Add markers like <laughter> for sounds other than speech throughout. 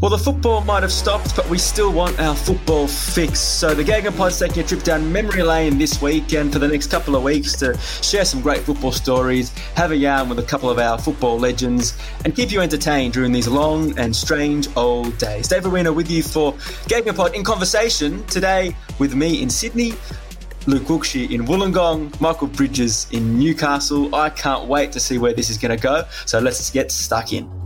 Well, the football might have stopped, but we still want our football fix. So the Gegenpod's taking a trip down memory lane this week and for the next couple of weeks to share some great football stories, have a yarn with a couple of our football legends, and keep you entertained during these long and strange old days. Dave Weiner with you for Gegenpod in conversation today with me in Sydney, Luke Wilkshire in Wollongong, Michael Bridges in Newcastle. I can't wait to see where this is going to go. So let's get stuck in.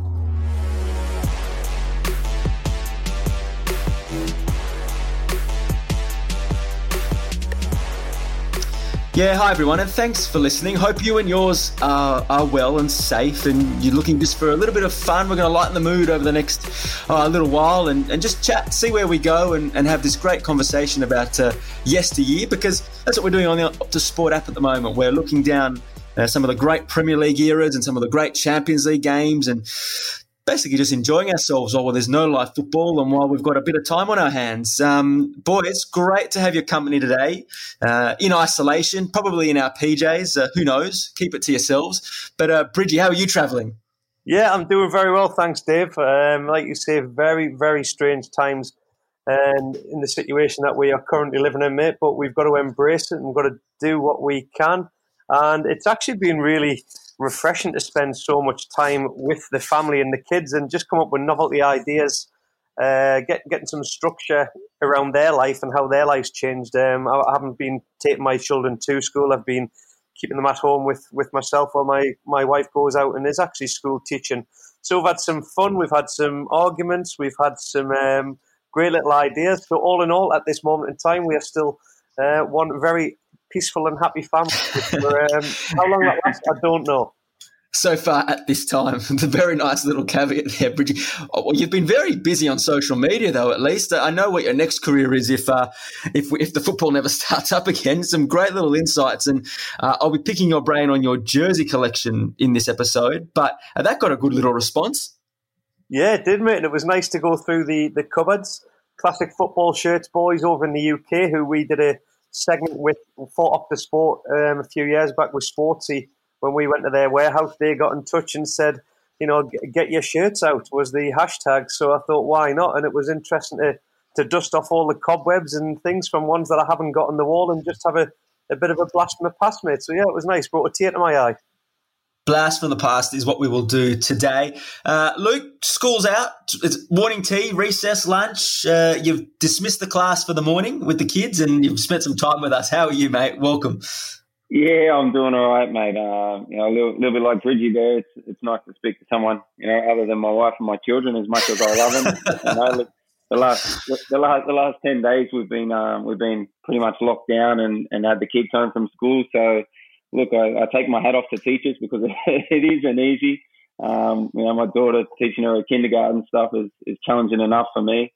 Yeah, hi everyone, and thanks for listening. Hope you and yours are, are well and safe, and you're looking just for a little bit of fun. We're going to lighten the mood over the next uh, little while and, and just chat, see where we go, and, and have this great conversation about uh, yesteryear because that's what we're doing on the Optus Sport app at the moment. We're looking down uh, some of the great Premier League eras and some of the great Champions League games and basically just enjoying ourselves while there's no live football and while we've got a bit of time on our hands. Um, boys, great to have your company today uh, in isolation, probably in our PJs. Uh, who knows? Keep it to yourselves. But uh, Bridgie, how are you travelling? Yeah, I'm doing very well, thanks, Dave. Um, like you say, very, very strange times and in the situation that we are currently living in, mate. But we've got to embrace it and we've got to do what we can. And it's actually been really refreshing to spend so much time with the family and the kids and just come up with novelty ideas, uh, get, getting some structure around their life and how their life's changed. Um, I haven't been taking my children to school. I've been keeping them at home with, with myself while my, my wife goes out and is actually school teaching. So we've had some fun. We've had some arguments. We've had some um, great little ideas. So all in all, at this moment in time, we are still uh, one very peaceful and happy family. For, um, how long that lasts, I don't know. So far at this time, <laughs> the very nice little caveat there, Bridgie. Oh, well, you've been very busy on social media, though. At least I know what your next career is if uh, if if the football never <laughs> starts up again. Some great little insights, and uh, I'll be picking your brain on your jersey collection in this episode. But uh, that got a good little response. Yeah, it did, mate. And it was nice to go through the the cupboards. Classic football shirts boys over in the UK, who we did a segment with for the Sport um, a few years back with Sporty when we went to their warehouse. They got in touch and said, you know, get your shirts out was the hashtag. So I thought, why not? And it was interesting to to dust off all the cobwebs and things from ones that I haven't got on the wall and just have a, a bit of a blast from the past, mate. So yeah, it was nice. Brought a tear to my eye. Blast from the past is what we will do today. Uh, Luke, school's out. It's morning tea, recess, lunch. Uh, you've dismissed the class for the morning with the kids and you've spent some time with us. How are you, mate? Welcome. Yeah, I'm doing all right, mate. Uh, you know, a little, little, bit like Bridgie there. It's, it's nice to speak to someone, you know, other than my wife and my children, as much as I love them. <laughs> you know, the last, the last, the last ten days, we've been, um, we've been pretty much locked down and, and had the kids home from school. So, look, I, I, take my hat off to teachers because <laughs> it isn't easy. Um, you know, my daughter teaching her at kindergarten stuff is, is challenging enough for me.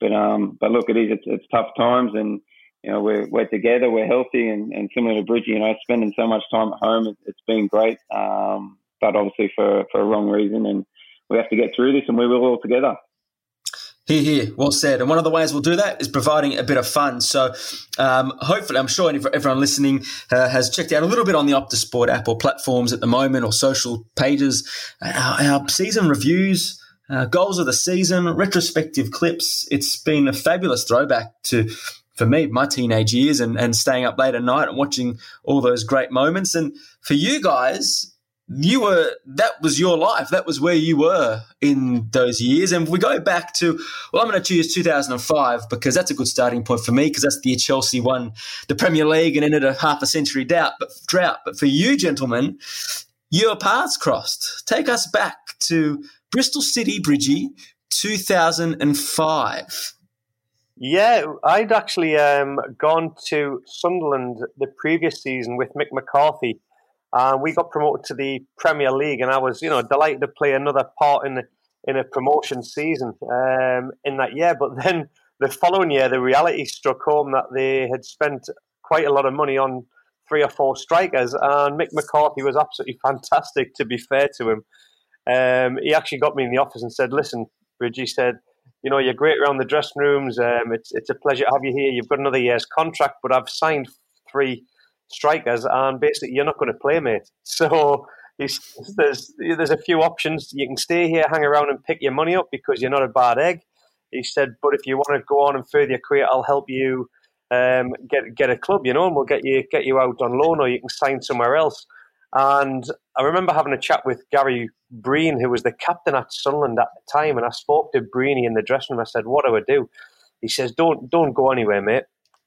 But um, but look, it is it's, it's tough times, and you know we're we're together, we're healthy, and, and similar to Bridgie, you know, spending so much time at home, it, has been great. Um, but obviously for for a wrong reason, and we have to get through this, and we will all together. Here, here, well said. And one of the ways we'll do that is providing a bit of fun. So, um, hopefully, I'm sure everyone listening uh, has checked out a little bit on the Optus Sport app or platforms at the moment or social pages. Our, our season reviews, uh, goals of the season, retrospective clips. It's been a fabulous throwback to for me, my teenage years and, and staying up late at night and watching all those great moments. And for you guys, you were that was your life. That was where you were in those years. And we go back to well i'm going to choose 2005 because that's a good starting point for me because that's the year chelsea won the premier league and ended a half a century drought but drought. But for you gentlemen your paths crossed. Take us back to bristol city bridgie 2005 yeah, I'd actually um, gone to Sunderland the previous season with Mick McCarthy, and we got promoted to the Premier League, and I was, you know, delighted to play another part in in a promotion season um, in that year. But then the following year, the reality struck home that they had spent quite a lot of money on three or four strikers, and Mick McCarthy was absolutely <laughs> fantastic. To be fair to him, um, he actually got me in the office and said, "Listen, Bridgie said." You know, you're great around the dressing rooms. Um, it's it's a pleasure to have you here. You've got another year's contract, but I've signed three strikers, and basically you're not going to play, mate. <laughs> So there's there's a few options. You can stay here, hang around, and pick your money up because you're not a bad egg. He said, but if you want to go on and further your career, I'll help you um, get get a club, you know, and we'll get you get you out on loan, or you can sign somewhere else. And I remember having a chat with Gary Breen, who was the captain at Sunderland at the time, and I spoke to Breeny in the dressing room. I said, "What do I do?" He says, "Don't don't go anywhere, mate.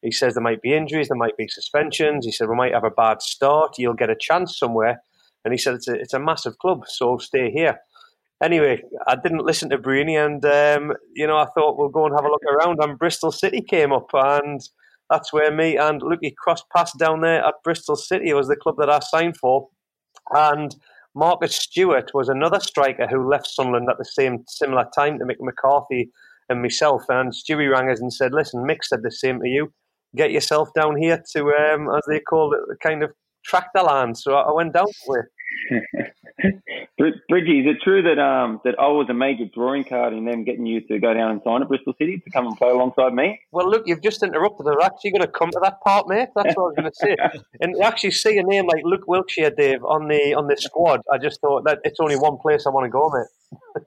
He says there might be injuries, there might be suspensions. He said we might have a bad start. You'll get a chance somewhere. And he said it's a, it's a massive club, so stay here. Anyway, I didn't listen to Breeny, and um, you know I thought we'll go and have a look around. And Bristol City came up, and that's where me and Lucky crossed paths down there at Bristol City. It was the club that I signed for, and Marcus Stewart was another striker who left Sunderland at the same similar time to Mick McCarthy and myself. And Stewie rang us and said, "Listen, Mick said the same to you get yourself down here to, um, as they call it, the kind of track the land. So I went down to it. Bridgie, is it true that um, that I was a major drawing card in them getting you to go down and sign at Bristol City to come and play alongside me? Well, look, you've just interrupted. I'm actually going to come to that part, mate. That's what I was going to say. <laughs> and actually see a name like Luke Wilkshire, Dave, on the on the squad, I just thought that it's only one place I want to go, mate.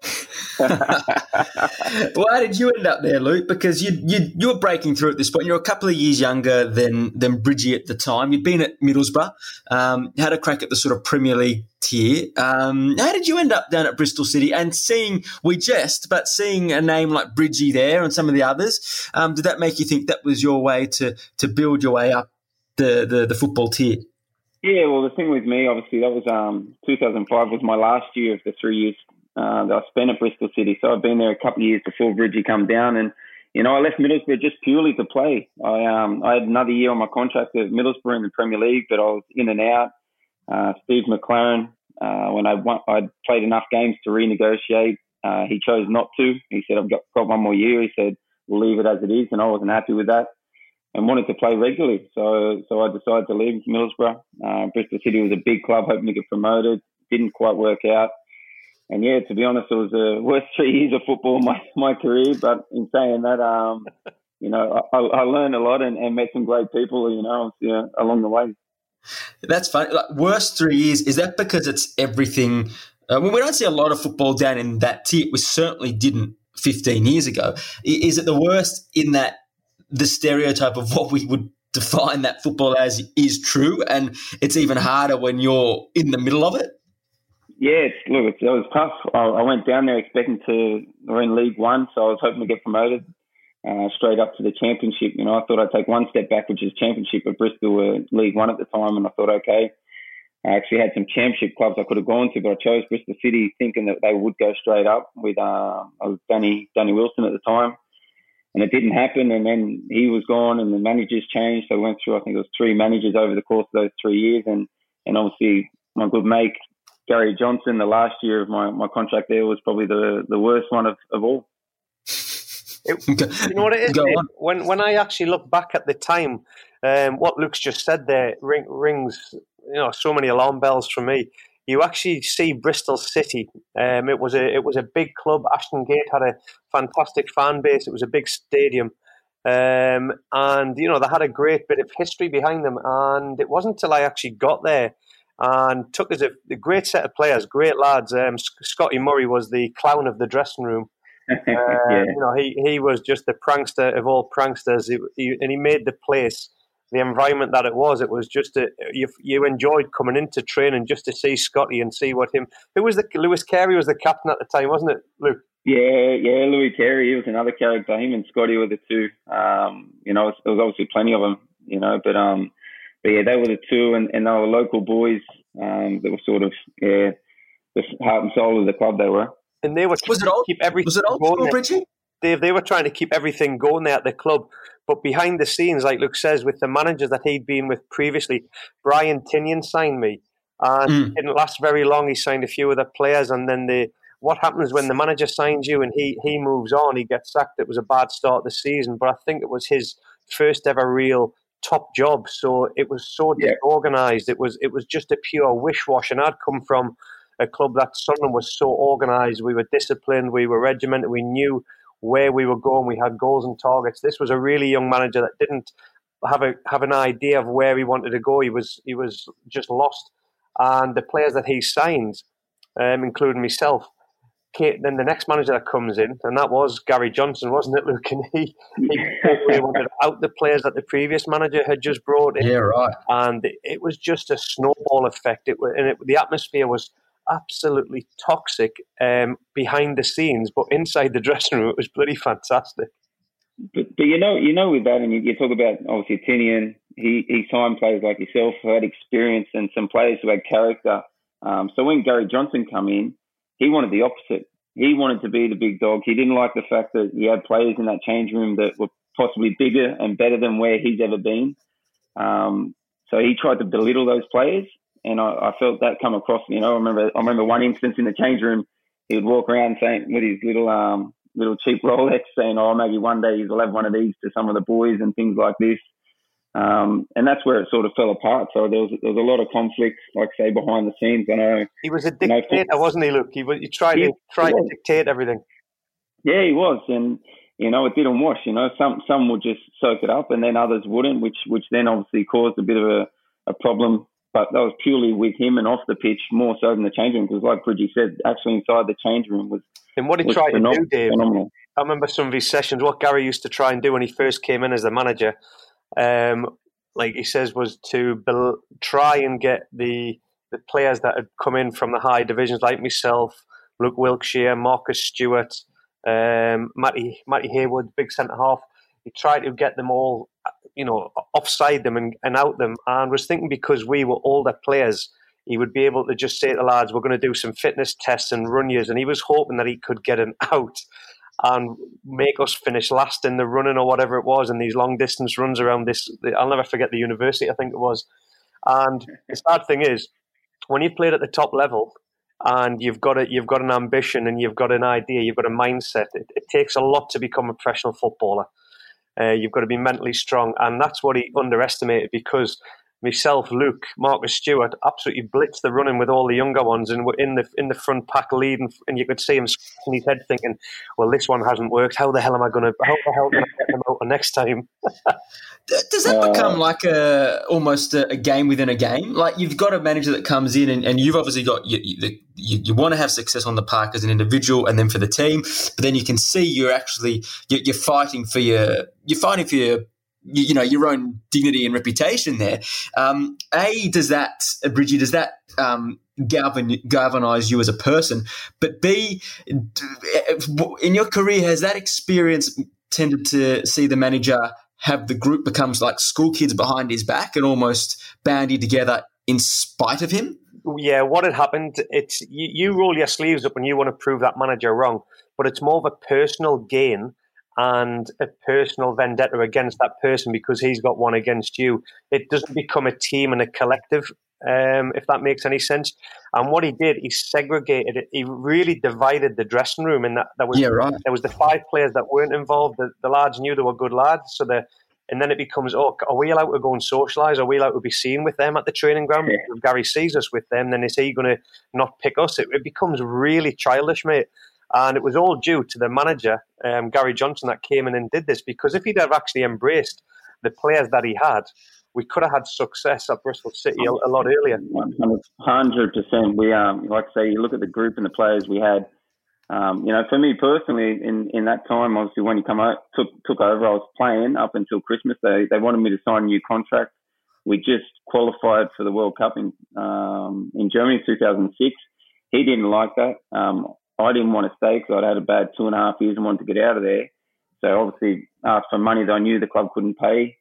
<laughs> <laughs> well, how did you end up there, Luke? Because you, you you were breaking through at this point. You're a couple of years younger than than Bridgie at the time. You'd been at Middlesbrough, um, had a crack at the sort of Premier League tier. Um, how did you end up down at Bristol City? And seeing we jest, but seeing a name like Bridgie there and some of the others, um, did that make you think that was your way to to build your way up the the, the football tier? Yeah, well, the thing with me, obviously, that was um, 2005 was my last year of the three years uh, that I spent at Bristol City. So I've been there a couple of years before Bridgie come down, and you know I left Middlesbrough just purely to play. I um I had another year on my contract at Middlesbrough in the Premier League, but I was in and out. Uh, Steve McClaren, uh, when I won, I'd played enough games to renegotiate. Uh, he chose not to. He said, "I've got, got one more year." He said, "We'll leave it as it is," and I wasn't happy with that and wanted to play regularly. So so I decided to leave Middlesbrough. Uh, Bristol City was a big club, hoping to get promoted. Didn't quite work out and yeah, to be honest, it was the worst <laughs> three years of football in my, my career. But in saying that, um, you know, I, I learned a lot and, and, met some great people, you know, along the way. That's funny. Like, worst three years, is that because it's everything? Uh, we don't see a lot of football down in that tier. We certainly didn't 15 years ago. Is it the worst in that the stereotype of what we would define that football as is true? And it's even harder when you're in the middle of it? Yeah, look, it was tough. I, I, went down there expecting to, we're in League One, so I was hoping to get promoted uh, straight up to the Championship. You know, I thought I'd take one step back, which is Championship, but Bristol were League One at the time, and I thought, okay. I actually had some Championship clubs I could have gone to, but I chose Bristol City thinking that they would go straight up with, uh, I was Danny, Danny Wilson at the time. And it didn't happen, and then he was gone, and the managers changed. So I went through, I think it was three managers over the course of those three years, and and obviously my good mate Gary Johnson, the last year of my, my contract there was probably the, the worst one of, of all. It, <laughs> you know what it is? When when I actually look back at the time, um, what Luke's just said there ring, rings you know so many alarm bells for me. You actually see Bristol City. Um, it was a it was a big club. Ashton Gate had a fantastic fan base. It was a big stadium, um, and you know they had a great bit of history behind them. And it wasn't until I actually got there and took us a, a great set of players, great lads. Um, Scotty Murray was the clown of the dressing room. <laughs> Yeah. You know, he, he was just the prankster of all pranksters, he, he, and he made the place, the environment that it was. It was just a, you, you enjoyed coming into training just to see Scotty and see what him. Who was the Louis Carey was the captain at the time, wasn't it, Luke? Yeah, yeah, Louis Carey. He was another character. Him and Scotty were the two. Um, you know, there was obviously plenty of them. You know, but um, but yeah, they were the two, and, and they were local boys um, that were sort of yeah, the heart and soul of the club. They were. And they were was it all, keep everything was it school, Bridgie? Dave, they were trying to keep everything going there at the club. But behind the scenes, like Luke says, with the managers that he'd been with previously, Brian Tinnion signed me. and mm. didn't last very long. He signed a few other players, and then the what happens when the manager signs you and he he moves on? He gets sacked. It was a bad start of the season, but I think it was his first ever real top job. So it was so yeah. disorganized. It was it was just a pure wish wash. And I'd come from a club that Sunderland was so organized. We were disciplined. We were regimented. We knew where we were going. We had goals and targets. This was a really young manager that didn't have a have an idea of where he wanted to go. He was he was just lost. And the players that he signed, um, including myself, then the next manager that comes in, and that was Gary Johnson, wasn't it, Luke? <laughs> And he, he really wanted out the players that the previous manager had just brought in. Yeah, right. And it was just a snowball effect. It and it, the atmosphere was absolutely toxic um, behind the scenes, but inside the <laughs> dressing room, it was bloody fantastic. But, but you know, you know, with that, and you, you talk about obviously Tinnion, he he signed players like yourself who had experience and some players who had character. Um, so when Gary Johnson come in, he wanted the opposite. He wanted to be the big dog. He didn't like the fact that he had players in that change room that were possibly bigger and better than where he's ever been. Um, so he tried to belittle those players, and I, I, felt that come across. You know, I remember I remember one instance in the change room, he would walk around saying with his little um, little cheap Rolex, saying, "Oh, maybe one day he'll have one of these to some of the boys and things like this." Um, and that's where it sort of fell apart. So there was there was a lot of conflict, like say behind the scenes. I know he was a dictator, you know, wasn't he? Luke, he, he tried he, to try to dictate everything. Yeah, he was, and you know it didn't wash. You know, some some would just soak it up, and then others wouldn't, which which then obviously caused a bit of a, a problem. But that was purely with him and off the pitch, more so than the change room. Because, like Bridgie said, actually inside the change room was. And what he tried to do, Dave, phenomenal. I remember some of his sessions. What Gary used to try and do when he first came in as the manager um, like he says, was to try and get the the players that had come in from the high divisions, like myself, Luke Wilkshire, Marcus Stewart, um, Matty Matty Heywood, big centre half. He tried to get them all, you know, offside them and, and out them. And was thinking because we were older players, he would be able to just say to the lads, "We're going to do some fitness tests and run years." And he was hoping that he could get an out and make us finish last in the running or whatever it was, and these long distance runs around this. I'll never forget the university, I think it was. And the sad thing is, when you've played at the top level and you've got a, you've got an ambition and you've got an idea, you've got a mindset. It, it takes a lot to become a professional footballer. Uh, you've got to be mentally strong, and that's what he underestimated because myself, Luke, Marcus Stewart, absolutely blitzed the running with all the younger ones, and were in the in the front pack leading, and you could see him scratching his head, thinking, "Well, this one hasn't worked. How the hell am I going to? How the hell can I get them out the next time?" <laughs> Does that uh, become like a almost a, a, game within a game? Like you've got a manager that comes in, and, and you've obviously got you, you, you, you, want to have success on the park as an individual, and then for the team. But then you can see you're actually you're, you're fighting for your you're fighting for your you, you know your own dignity and reputation there. Um, a does that Bridgie does that um, galvan, galvanize you as a person? But B, in your career, has that experience tended to see the manager have the group becomes like school kids behind his back and almost bandy together in spite of him? Yeah, what had happened? It's you, you roll your sleeves up and you want to prove that manager wrong, but it's more of a personal gain and a personal vendetta against that person because he's got one against you. It doesn't become a team and a collective, um, if that makes any sense. And what he did, he segregated it. He really divided the dressing room and that there was yeah, right. there was the five players that weren't involved. The, the lads knew they were good lads, so the and then it becomes, oh, are we allowed to go and socialise? Are we allowed to be seen with them at the training ground? Yeah. If Gary sees us with them, then is he going to not pick us? It, it becomes really childish, mate. And it was all due to the manager, um, Gary Johnson, that came in and did this. Because if he'd have actually embraced the players that he had, we could have had success at Bristol City a, a lot earlier. Hundred percent. We um, like I say, you look at the group and the players we had. Um, you know, for me personally, in, in that time, obviously when he come out, took took over, I was playing up until Christmas. They they wanted me to sign a new contract. We just qualified for the World Cup in um, in Germany, 2006. He didn't like that. Um, I didn't want to stay because I'd had a bad two and a half years and wanted to get out of there. So obviously asked for money that I knew the club couldn't pay.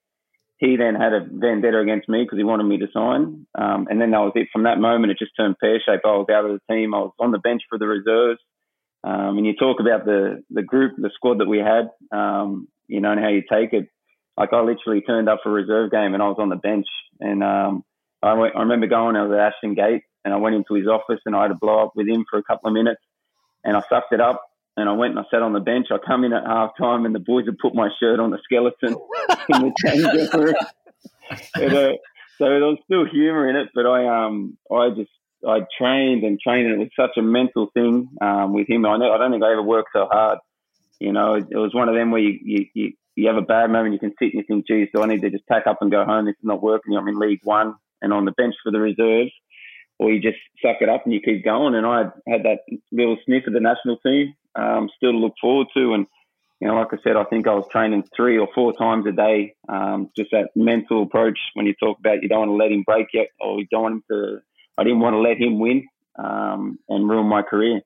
He then had a vendetta against me because he wanted me to sign. Um, and then that was it. From that moment, it just turned pear shaped. I was out of the team. I was on the bench for the reserves. Um, and you talk about the the group, the squad that we had, um, you know, and how you take it. Like I literally turned up for a reserve game and I was on the bench. And um, I, I remember going. I was at Ashton Gate and I went into his office and I had a blow up with him for a couple of minutes, and I sucked it up. And I went and I sat on the bench. I come in at half time and the boys had put my shirt on the skeleton <laughs> in the change room. and, uh, so there was still humour in it, but I um I just I trained and trained, and it was such a mental thing um, with him. I know I don't think I ever worked so hard. You know, it, it was one of them where you, you, you, you have a bad moment, you can sit and you think, geez, do I need to just pack up and go home? This is not working. I'm in League One and on the bench for the reserves, or you just suck it up and you keep going. And I had that little sniff of the national team um, still to look forward to. And, you know, like I said, I think I was training three or four times a day. Um, just that mental approach when you talk about you don't want to let him break yet or you don't want him to I didn't want to let him win um, and ruin my career.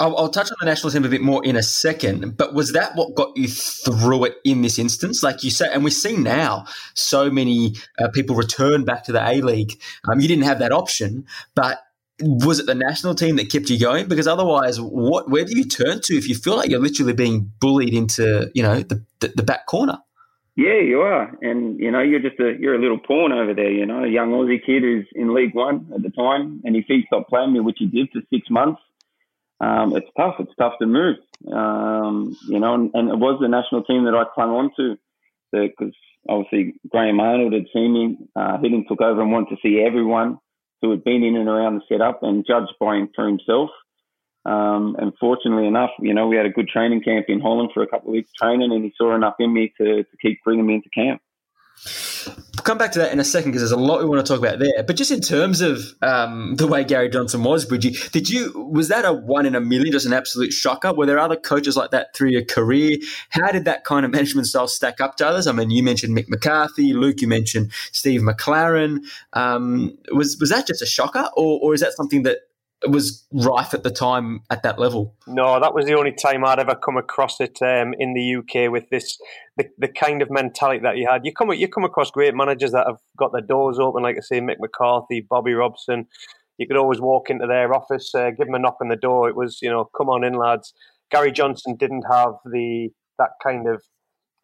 I'll, I'll, touch on the national team a bit more in a second, but was that what got you through it in this instance? Like you say, and we see now so many uh, people return back to the A League. Um, you didn't have that option, but was it the national team that kept you going? Because otherwise, what where do you turn to if you feel like you're literally being bullied into you know the, the, the back corner? Yeah, you are, and you know you're just a you're a little pawn over there. You know, a young Aussie kid who's in League One at the time, and if he stopped playing me, which he did for six months, um, it's tough. It's tough to move. Um, you know, and, and, it was the national team that I clung on to because obviously Graham Arnold had seen me. Uh, he took over and wanted to see everyone who had been in and around the setup and judged by him for himself. Um, and fortunately enough, you know, we had a good training camp in Holland for a couple of weeks training, and he saw enough in me to, to keep bringing me into camp. We'll come back to that in a second because there's a lot we want to talk about there. But just in terms of um, the way Gary Johnson was, Bridgie, did you was that a one in a million, just an absolute shocker? Were there other coaches like that through your career? How did that kind of <laughs> management style stack up to others? I mean, you mentioned Mick McCarthy, Luke, you mentioned Steve McClaren. Um, was was that just a shocker, or, or is that something that was rife at the time at that level. No, that was the only time I'd ever come across it um, in the UK with this the, the kind of mentality that you had. You come you come across great managers that have got their doors open, like I say, Mick McCarthy, Bobby Robson. You could always walk into their office, uh, give them a knock on the door. It was, you know, come on in, lads. Gary Johnson didn't have the that kind of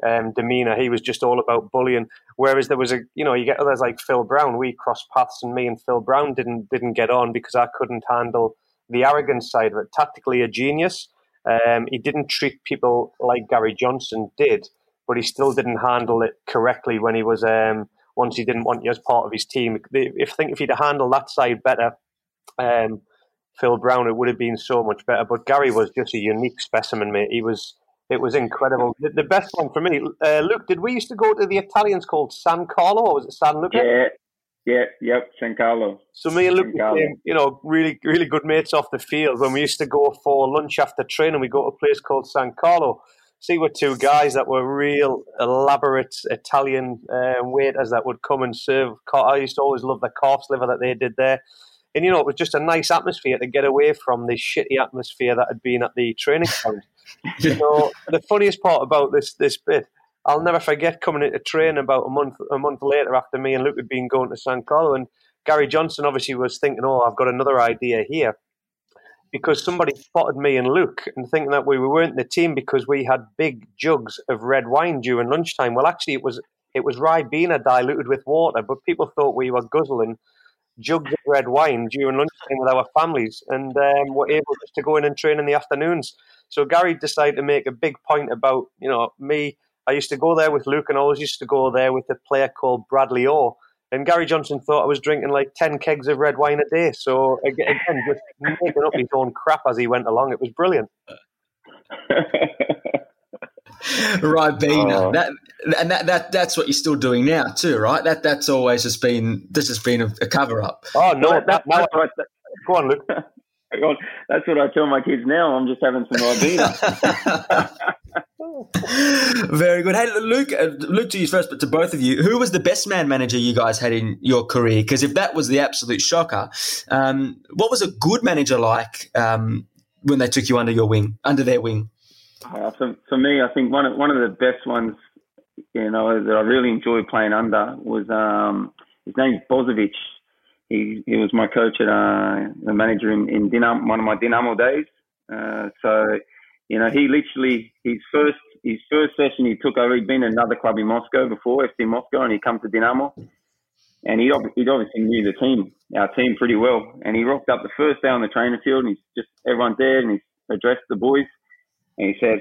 um, demeanor. He was just all about bullying. Whereas there was a, you know, you get others like Phil Brown. We crossed paths, and me and Phil Brown didn't didn't get on because I couldn't handle the arrogance side of it. Tactically, a genius. Um, he didn't treat people like Gary Johnson did, but he still didn't handle it correctly when he was um, once he didn't want you as part of his team. If think if he'd handled that side better, um, Phil Brown, it would have been so much better. But Gary was just a unique specimen, mate. He was it was incredible. The, the best one for me, uh, Luke. Did we used to go to the Italians called San Carlo, or was it San Luca? Yeah, yeah, yep, San Carlo. So me and Luke became, you know, really, really good mates off the field when we used to go for lunch after training. We go to a place called San Carlo. See, we're two guys that were real elaborate Italian uh, waiters that would come and serve. I used to always love the calf's liver that they did there. And you know, it was just a nice atmosphere to get away from the shitty atmosphere that had been at the training ground. So the funniest part about this this bit, I'll never forget coming into train about a month a month later after me and Luke had been going to San Carlo, and Gary Johnson obviously was thinking, "Oh, I've got another idea here." Because somebody spotted me and Luke and thinking that we weren't the team because we had big jugs of red wine during lunchtime. Well, actually, it was it was Ribena diluted with water, but people thought we were guzzling jugs of red wine during lunchtime with our families, and um, were able just to go in and train in the afternoons. So Gary decided to make a big point about, you know, me. I used to go there with Luke and I always used to go there with a player called Bradley Orr. And Gary Johnson thought I was drinking like 10 kegs of red wine a day. So again, just making up his own crap as he went along. It was brilliant. <laughs> right, Bina. Oh. That and that, that that's what you're still doing now too, right? That that's always just been this has been a, a cover up. Oh no, well, that, that, that, go on, Luke. <laughs> <laughs> That's what I tell my kids now. I'm just having some <laughs> Ribena. <laughs> Very good. Hey, Luke, uh, Luke to you first, but to both of you, who was the best man manager you guys had in your career? Because if that was the absolute shocker, um, what was a good manager like um, when they took you under your wing, under their wing? Uh, for, for me, I think one of, one of the best ones, you know, that I really enjoyed playing under was um, his name's Bozovic he he was my coach at uh, the manager in, in one of my Dinamo days. Uh, so, you know, he literally his first his first session he took over. He'd been another club in Moscow before, FC Moscow, and he come to Dinamo. and he he obviously knew the team, our team, pretty well. And he rocked up the first day on the training field, and he's just everyone's there, and he's addressed the boys, and he says,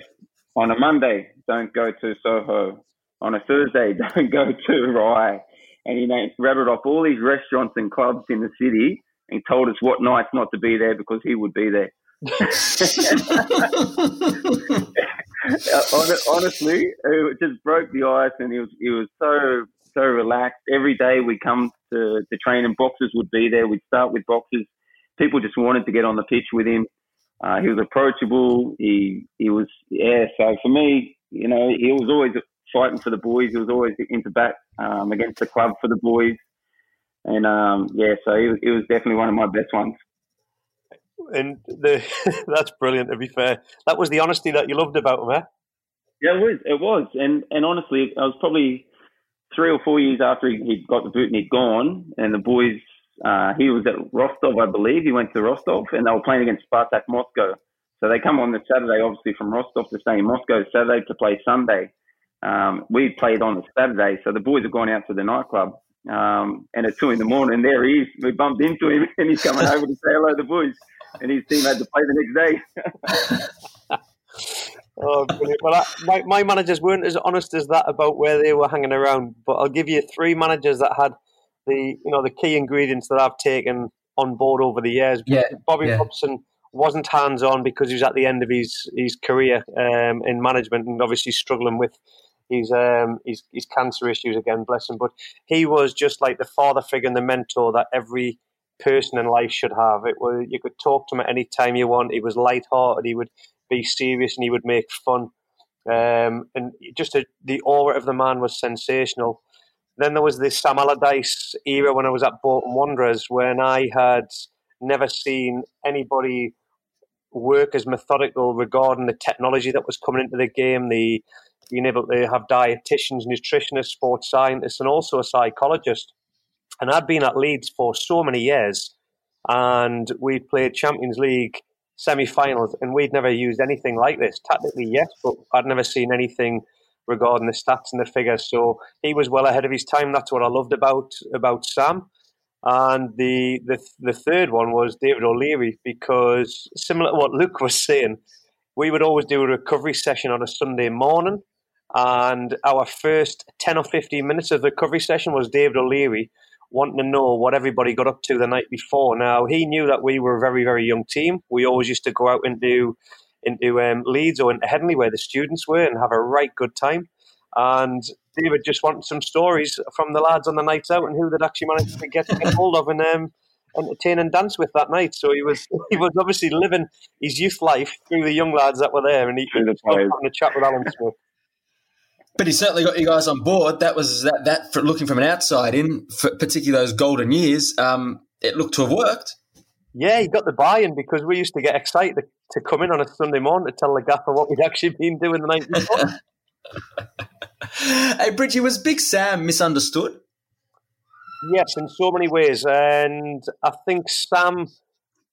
"On a Monday, don't go to Soho. On a Thursday, <laughs> don't go to Rye." And he rattled off all these restaurants and clubs in the city, and told us what nights not to be there because he would be there. <laughs> Honestly, it just broke the ice, and he was he was so so relaxed. Every day we come to, to train and boxes would be there. We'd start with boxes. People just wanted to get on the pitch with him. Uh, he was approachable. He he was yeah. So for me, you know, he was always fighting for the boys. He was always into bat um, against the club for the boys. And um, yeah, so it, was, was definitely one of my best ones. And the, <laughs> that's brilliant. To be fair, that was the honesty that you loved about him, eh? Yeah, it was. It was. And and honestly, I was probably three or four years after he, he got the boot and he'd gone, and the boys, uh, he was at Rostov, I believe. He went to Rostov, and they were playing against Spartak Moscow. So they come on the Saturday, obviously from Rostov to stay in Moscow Saturday to play Sunday. Um, we played on a Saturday, so the boys have gone out to the nightclub. Um, and at two in the morning, there he is. We bumped into him, <laughs> and he's coming over to say hello to the boys. And his team had to play the next day. <laughs> Oh, brilliant. Well, I, my, my managers weren't as honest as that about where they were hanging around, but I'll give you three managers that had the you know the key ingredients that I've taken on board over the years. Yeah, Bobby yeah. Robson wasn't hands on because he was at the end of his his career um, in management and obviously struggling with his um his, his cancer issues again, bless him. But he was just like the father figure and the mentor that every person in life should have. It was you could talk to him at any time you want. He was light hearted. He would be serious and he would make fun. Um, and just a, the aura of the man was sensational. Then there was the Sam Allardyce era when I was at Bolton Wanderers, when I had never seen anybody work as methodical regarding the technology that was coming into the game, the being able to have dietitians, nutritionists, sports scientists, and also a psychologist. And I'd been at Leeds for so many years, and we played Champions League semi-finals, and we'd never used anything like this. Tactically, yes, but I'd never seen anything regarding the stats and the figures. So he was well ahead of his time. That's what I loved about about Sam. And the the the third one was David O'Leary because similar to what Luke was saying, we would always do a recovery session on a Sunday morning, and our first ten or fifteen minutes of the recovery session was David O'Leary wanting to know what everybody got up to the night before. Now he knew that we were a very very young team. We always used to go out into into um, Leeds or into Headingley where the students were and have a right good time. And David just wanted some stories from the lads on the nights out and who they'd actually managed to get, get hold of and um, entertain and dance with that night. So he was <laughs> he was obviously living his youth life through the young lads that were there, and he, he was having a chat with Alan Smith. But he certainly got you guys on board. That was that. That for looking from an outside in, for particularly those golden years, um, it looked to have worked. Yeah, he got the buy-in because we used to get excited to, to come in on a Sunday morning to tell the gaffer what we'd actually been doing the night before. <laughs> <laughs> hey, Bridgie, was Big Sam misunderstood? Yes, in so many ways, and I think Sam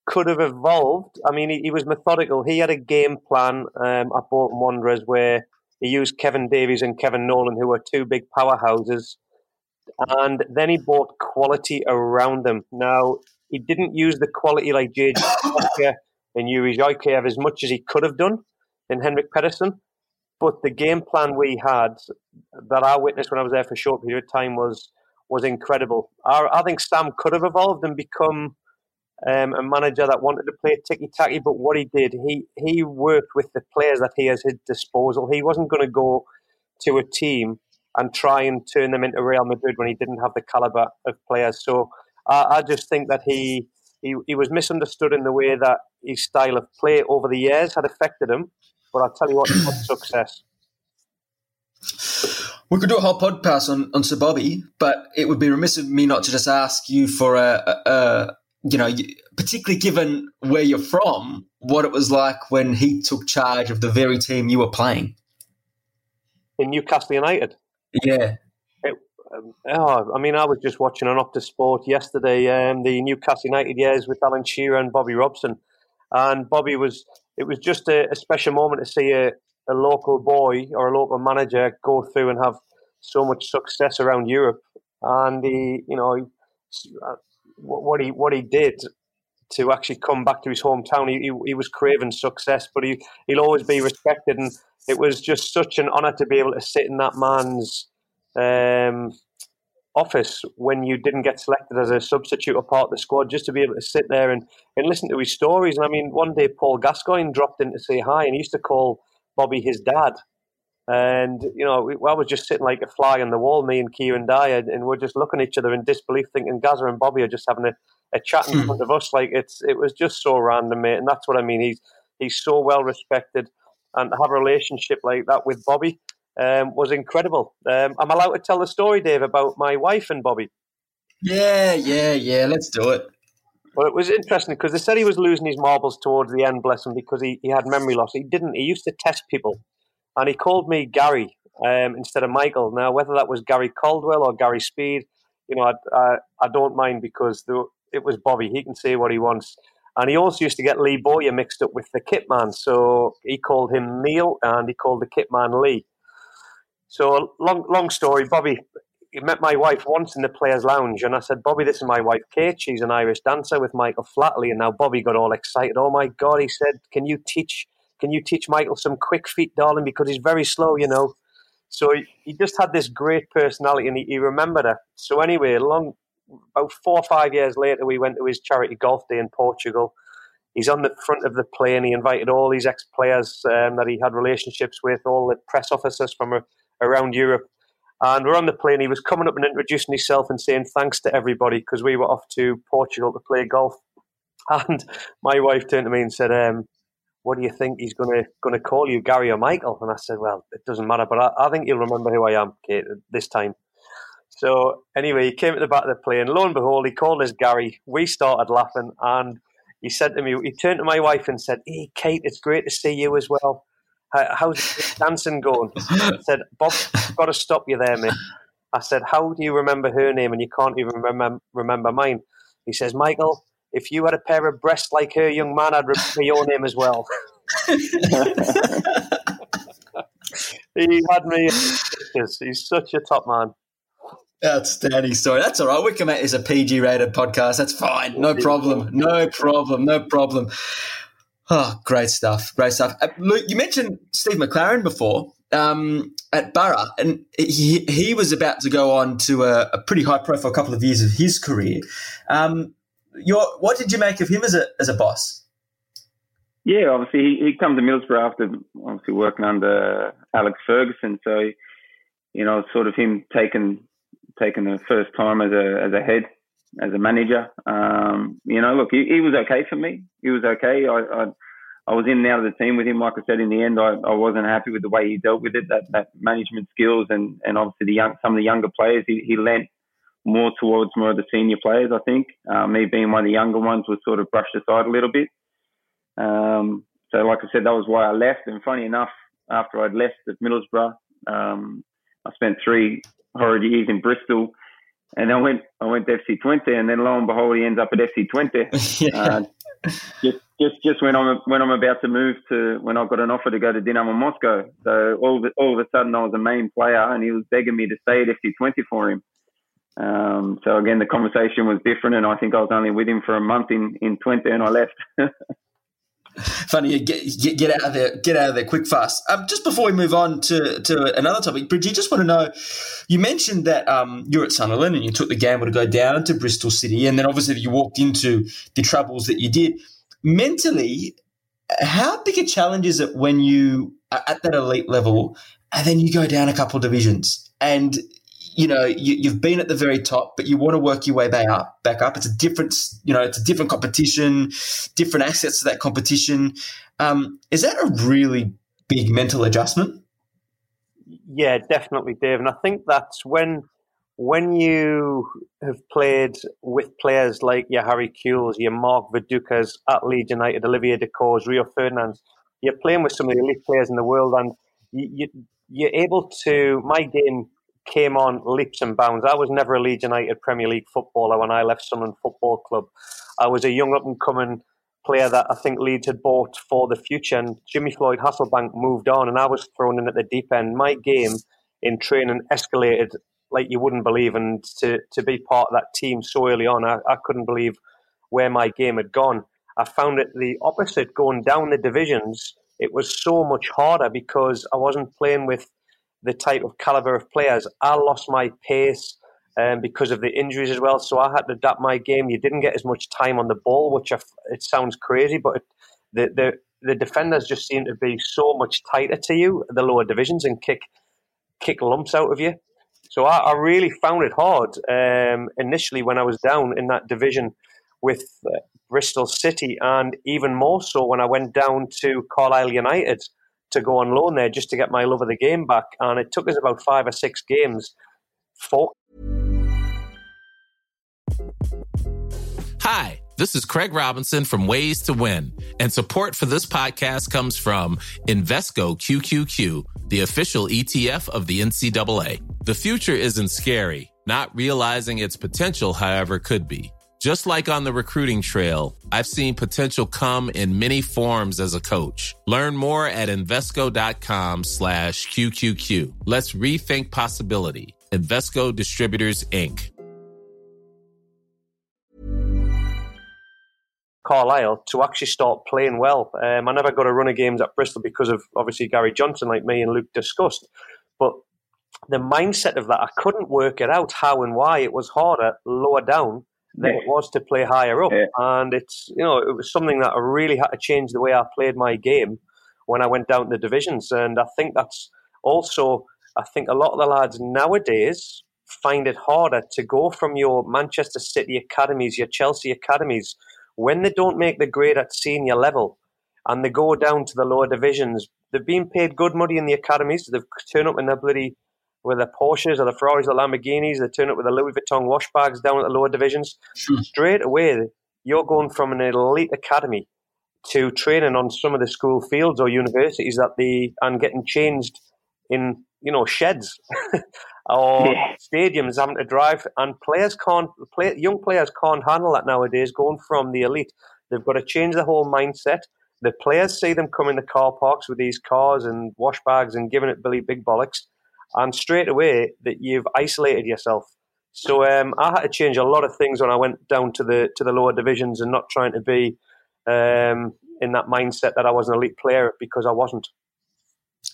could have evolved. I mean, he, he was methodical. He had a game plan um, at Bolton Wanderers where he used Kevin Davies and Kevin Nolan, who were two big powerhouses, and then he bought quality around them. Now, he didn't use the quality like JJ and Youri Djorkaeff as much as he could have done in Henrik Pedersen, but the game plan we had that I witnessed when I was there for a short period of time was was incredible. I, I think Sam could have evolved and become um, a manager that wanted to play ticky tacky, but what he did, he he worked with the players that he has at his disposal. He wasn't going to go to a team and try and turn them into Real Madrid when he didn't have the caliber of players. So I just think that he, he he was misunderstood in the way that his style of play over the years had affected him. But I'll tell you what, success. We could do a whole podcast on, on Sir Bobby, but it would be remiss of me not to just ask you for a, a, a you know, particularly given where you're from, what it was like when he took charge of the very team you were playing. In Newcastle United? Yeah. It, um, oh, I mean, I was just watching on Optus Sport yesterday, um, the Newcastle United years with Alan Shearer and Bobby Robson. And Bobby was, it was just a, a special moment to see a, a local boy or a local manager go through and have so much success around Europe. and he, you know, uh, what he what he did to actually come back to his hometown. He, he, he, was craving success, but he, he'll always be respected. And it was just such an honour to be able to sit in that man's um, office when you didn't get selected as a substitute or part of the squad, just to be able to sit there and, and listen to his stories. And I mean, one day Paul Gascoigne dropped in to say hi, and he used to call Bobby his dad. And, you know, I was just sitting like a fly on the wall, me and Kieran Dyer, and we're just looking at each other in disbelief, thinking Gazza and Bobby are just having a, a chat in front of us. Like, it's it was just so random, mate. And that's what I mean. He's, he's so well respected. And to have a relationship like that with Bobby um, was incredible. Um, I'm allowed to tell the story, Dave, about my wife and Bobby. Yeah, yeah, yeah. Let's do it. Well, it was interesting because they said he was losing his marbles towards the end, bless him, because he, he had memory loss. He didn't. He used to test people and he called me Gary um, instead of Michael. Now, whether that was Gary Caldwell or Gary Speed, you know, I, I, I don't mind because the, it was Bobby. He can say what he wants. And he also used to get Lee Bowyer mixed up with the Kitman. So he called him Neil and he called the Kitman Lee. So long, long story. Bobby he met my wife once in the players' lounge, and I said, "Bobby, this is my wife Kate. She's an Irish dancer with Michael Flatley." And now Bobby got all excited. Oh my God! He said, "Can you teach can you teach Michael some quick feet, darling? Because he's very slow, you know. So he, he just had this great personality and he, he remembered her. So anyway, long about four or five years later, we went to his charity golf day in Portugal. He's on the front of the plane. He invited all these ex-players um, that he had relationships with, all the press officers from uh, around Europe. And we're on the plane. He was coming up and introducing himself and saying thanks to everybody because we were off to Portugal to play golf. <laughs> And my wife turned to me and said, um, what do you think he's going to going to call you, Gary or Michael? And I said, well, it doesn't matter, but I, I think you'll remember who I am, Kate, this time. So anyway, he came at the back of the plane. Lo and behold, he called us Gary. We started laughing, and he said to me, he turned to my wife and said, "Hey, Kate, it's great to see you as well. How's dancing going?" I said, "Bob, I've got to stop you there, mate." I said, "How do you remember her name and you can't even remember remember mine?" He says, "Michael." if you had a pair of breasts like her, young man, I'd remember your name as well. <laughs> he had me. He's such a top man. Outstanding story. That's all right. Wickermate is a PG rated podcast. That's fine. No problem. No problem. No problem. Oh, great stuff. Great stuff. Uh, Luke, you mentioned Steve McClaren before um, at Borough, and he, he was about to go on to a, a pretty high profile couple of years of his career. Um, your what did you make of him as a as a boss? Yeah, obviously he, he come to Middlesbrough after obviously working under Alex Ferguson, so you know, sort of him taking taking the first time as a as a head as a manager. Um, you know, look, he, he, was okay for me. He was okay. I, I, I was in and out of the team with him. Like I said, in the end, I, I wasn't happy with the way he dealt with it. That that management skills and and obviously the young some of the younger players he, he lent more towards more of the senior players, I think. Uh, me being one of the younger ones was sort of brushed aside a little bit. Um, so, like I said, that was why I left. And funny enough, after I'd left at Middlesbrough, um, I spent three horrid years in Bristol, and I went I went to FC Twente, and then lo and behold, he ends up at FC Twente. <laughs> yeah. uh, just just just when I'm when I'm about to move to when I got an offer to go to Dinamo Moscow. So all of, all of a sudden I was a main player, and he was begging me to stay at FC Twente for him. Um, so again, the conversation was different, and I think I was only with him for a month in in Twente, and I left. <laughs> Funny, get, get, get out of there, get out of there quick, fast. Um, just before we move on to, to another topic, Bridgie, just want to know. You mentioned that um, you're at Sunderland and you took the gamble to go down to Bristol City, and then obviously you walked into the troubles that you did. Mentally, how big a challenge is it when you are at that elite level and then you go down a couple divisions and you know you, have been at the very top, but you want to work your way back up. Back up. It's a different, you know, it's a different competition, different assets to that competition. Um, is that a really big mental adjustment? Yeah, definitely, Dave. And I think that's when when you have played with players like your Harry Kewells, your Mark Vidukas at Leeds United, Olivier Dacourts, Rio Ferdinand, you're playing with some of the elite players in the world, and you, you, you're able to. My game came on leaps and bounds. I was never a Leeds United Premier League footballer when I left Sunderland Football Club. I was a young up and coming player that I think Leeds had bought for the future. And Jimmy Floyd Hasselbaink moved on, and I was thrown in at the deep end. My game in training escalated like you wouldn't believe. And to, to be part of that team so early on, I, I couldn't believe where my game had gone. I found it the opposite going down the divisions. It was so much harder because I wasn't playing with the type of caliber of players. I lost my pace um, because of the injuries as well. So I had to adapt my game. You didn't get as much time on the ball, which it sounds crazy, but it, the, the the defenders just seem to be so much tighter to you, the lower divisions, and kick kick lumps out of you. So I, I really found it hard um, initially when I was down in that division with uh, Bristol City, and even more so when I went down to Carlisle United to go on loan there just to get my love of the game back. And it took us about five or six games. Four. Hi, this is Craig Robinson from Ways to Win, and support for this podcast comes from Invesco QQQ, the official ETF of the NCAA. The future isn't scary. Not realizing its potential, however, could be. Just like on the recruiting trail, I've seen potential come in many forms as a coach. Learn more at Invesco.com slash QQQ. Let's rethink possibility. Invesco Distributors, Inc. Carlisle to actually start playing well. Um, I never got a run of games at Bristol because of obviously Gary Johnson, like me and Luke discussed. But the mindset of that, I couldn't work it out how and why. It was harder lower down than yeah. it was to play higher up. Yeah. And it's, you know, it was something that I really had to change the way I played my game when I went down the divisions. And I think that's also, I think a lot of the lads nowadays find it harder to go from your Manchester City academies, your Chelsea academies, when they don't make the grade at senior level and they go down to the lower divisions, they've been paid good money in the academies. They've turned up in their bloody with the Porsches or the Ferraris the Lamborghinis. They turn up with the Louis Vuitton wash bags down at the lower divisions. Sure. Straight away, you're going from an elite academy to training on some of the school fields or universities that the and getting changed in you know sheds <laughs> or yeah. stadiums having to drive and players can't play young players can't handle that nowadays going from the elite they've got to change the whole mindset the players see them come in the car parks with these cars and wash bags and giving it Billy Big Bollocks and straight away that you've isolated yourself. So um, I had to change a lot of things when I went down to the to the lower divisions and not trying to be um, in that mindset that I was an elite player because I wasn't.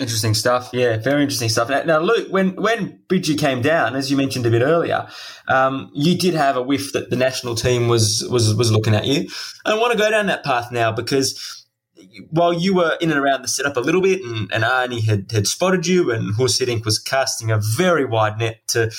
Interesting stuff. Yeah, very interesting stuff. Now, now, Luke, when when Bridgie came down, as you mentioned a bit earlier, um, you did have a whiff that the national team was was was looking at you. I want to go down that path now because while you were in and around the setup a little bit, and, and Arnie had, had spotted you, and Guus Hiddink was casting a very wide net to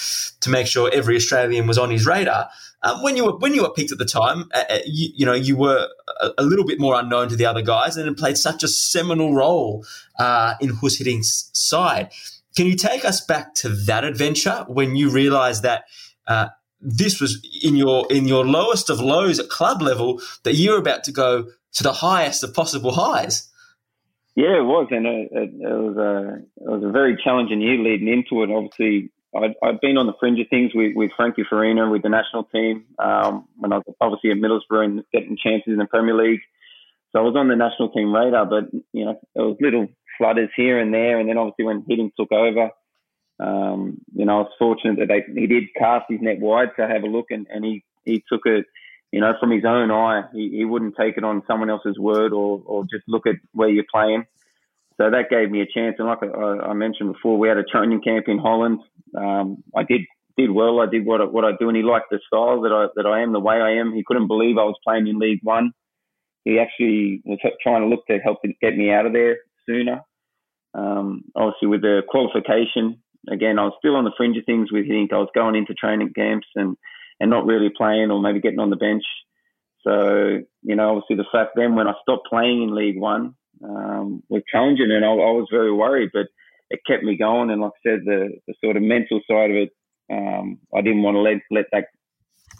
to make sure every Australian was on his radar. Um, when you were when you were picked at the time, uh, uh you, you, know you were a, a, little bit more unknown to the other guys, and played such a seminal role uh, in Guus Hiddink's side. Can you take us back to that adventure when you realised that? Uh, this was in your in your lowest of lows at club level that you were about to go to the highest of possible highs. Yeah, it was, and it, it, it was a it was a very challenging year leading into it. Obviously, I'd, been on the fringe of things with, with Frankie Farina with the national team um, when I was obviously at Middlesbrough and getting chances in the Premier League. So I was on the national team radar, but you know it was little flutters here and there, and then obviously when Hiddink took over, um, you know I was fortunate that they, he did cast his net wide to have a look, and, and he he took it you know, from his own eye. He, he wouldn't take it on someone else's word or, or just look at where you're playing. So that gave me a chance. And like I, I mentioned before, we had a training camp in Holland. Um, I did did well. I did what I, what I do, and he liked the style that I that I am, the way I am. He couldn't believe I was playing in League One. He actually was trying to look to help get me out of there sooner. Um, obviously, with the qualification, again, I was still on the fringe of things with him. I was going into training camps and and not really playing or maybe getting on the bench. So, you know, obviously the fact then when I stopped playing in League One um, was challenging and I, I, was very worried, but it kept me going. And like I said, the, the sort of mental side of it, um, I didn't want to let, let that,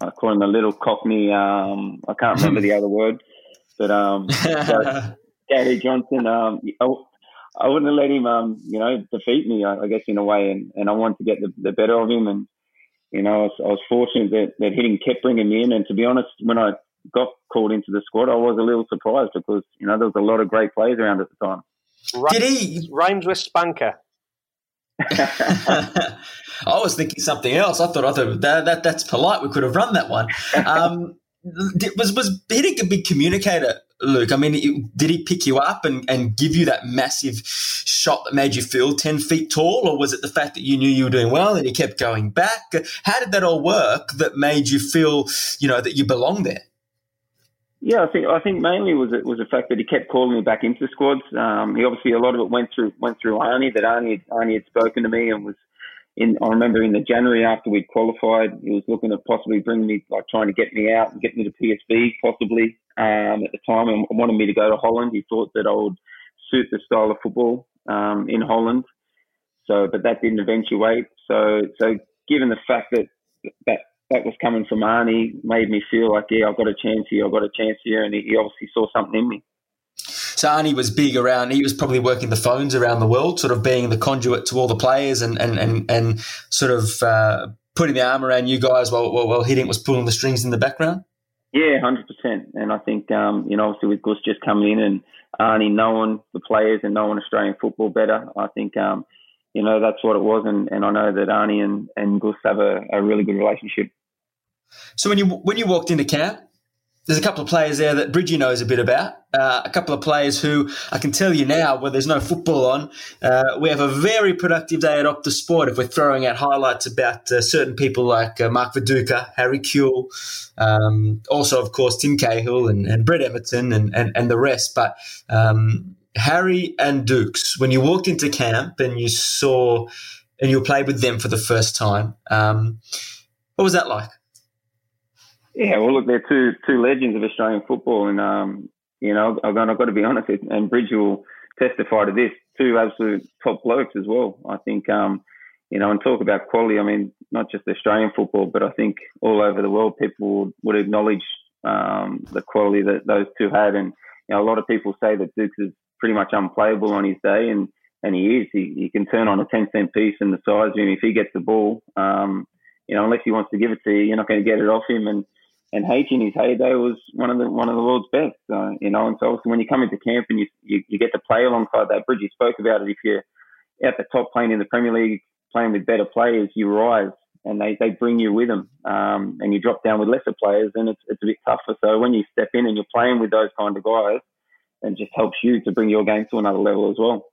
I call him a little cockney, um, I can't remember the <laughs> other word, but um, <laughs> Gary Johnson, um, I, I wouldn't have let him, um, you know, defeat me, I, I guess, in a way. And, and I wanted to get the, the better of him. And, you know, I was, I was fortunate that, that Hiddink kept bringing me in. And to be honest, when I got called into the squad, I was a little surprised because, you know, there was a lot of great players around at the time. Did he? Rhymes with Spanker. <laughs> I was thinking something else. I thought I thought that, that that's polite. We could have run that one. Um, <laughs> was was Hiddink a big communicator, Luke? I mean, did he pick you up and, and give you that massive shot that made you feel ten feet tall, or was it the fact that you knew you were doing well and you kept going back? How did that all work that made you feel, you know, that you belong there? Yeah, I think I think mainly was it was the fact that he kept calling me back into the squads. Um, he obviously a lot of it went through went through Arnie. That Arnie Arnie had spoken to me and was in. I remember in the January after we'd qualified, he was looking at possibly bringing me, like trying to get me out and get me to PSV possibly um, at the time, and wanted me to go to Holland. He thought that I would suit the style of football um, in Holland. So, but that didn't eventuate. So, so given the fact that that that was coming from Arnie made me feel like, yeah, I've got a chance here, I've got a chance here. And he, he obviously saw something in me. So Arnie was big around, he was probably working the phones around the world, sort of being the conduit to all the players and, and, and, and sort of uh, putting the arm around you guys while, while, while Hiddink was pulling the strings in the background? Yeah, 100%. And I think, um, you know, obviously with Guus just coming in and Arnie knowing the players and knowing Australian football better, I think, um, you know, that's what it was. And, and I know that Arnie and, and Guus have a, a really good relationship. So when you when you walked into camp, there's a couple of players there that Bridgie knows a bit about. Uh, a couple of players who I can tell you now, where there's no football on, uh, we have a very productive day at Optus Sport if we're throwing out highlights about uh, certain people like uh, Mark Viduka, Harry Kewell, um, also, of course, Tim Cahill and, and Brett Emerton and, and, and the rest. But um, Harry and Dukes, when you walked into camp and you saw and you played with them for the first time, um, what was that like? Yeah, well, look, they're two two legends of Australian football, and um, you know, I've got, I've got to be honest, and Bridge will testify to this. Two absolute top blokes as well. I think, um, you know, and talk about quality. I mean, not just Australian football, but I think all over the world, people would would acknowledge um, the quality that those two had. And you know, a lot of people say that Dukes is pretty much unplayable on his day, and and he is. He, he can turn on a ten cent piece in the size of him if he gets the ball. Um, you know, unless he wants to give it to you, you're not going to get it off him. And and H in his heyday was one of the one of the world's best. You know, and so when you come into camp and you, you, you get to play alongside that, Bridgie spoke about it. If you're at the top playing in the Premier League, playing with better players, you rise and they, they bring you with them. Um, and you drop down with lesser players, and it's it's a bit tougher. So when you step in and you're playing with those kind of guys, it just helps you to bring your game to another level as well.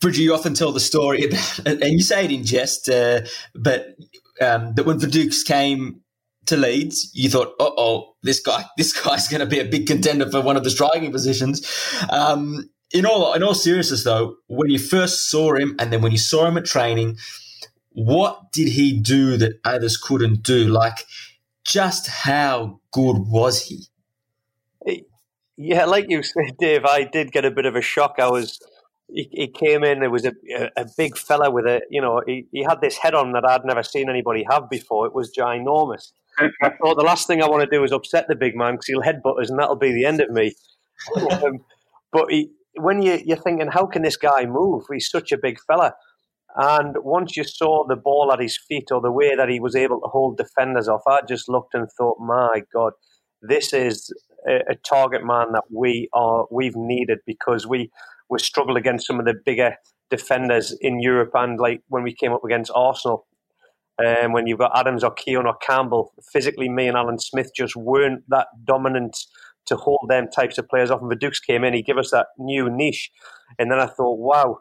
Bridgie, you often tell the story and you say it in jest, uh, but um, that when the Dukes came to Leeds, you thought, "Oh, oh, this guy, <laughs> this guy's going to be a big contender for one of the striking positions." Um, in all, in all seriousness, though, when you first saw him, and then when you saw him at training, what did he do that others couldn't do? Like, just how good was he? Yeah, like you said, Dave, I did get a bit of a shock. I was he, came in. There was a, a big fella with a, you know, he, he had this head on that I'd never seen anybody have before. It was ginormous. I thought the last thing I want to do is upset the big man because he'll headbutt us and that'll be the end of me. <laughs> um, but he, when you, you're thinking, how can this guy move? He's such a big fella. And once you saw the ball at his feet or the way that he was able to hold defenders off, I just looked and thought, my God, this is a, a target man that we are we've needed because we we struggled against some of the bigger defenders in Europe and like when we came up against Arsenal um, when you've got Adams or Keown or Campbell, physically, me and Alan Smith just weren't that dominant to hold them types of players off. And the Dukes came in, he gave us that new niche. And then I thought, wow,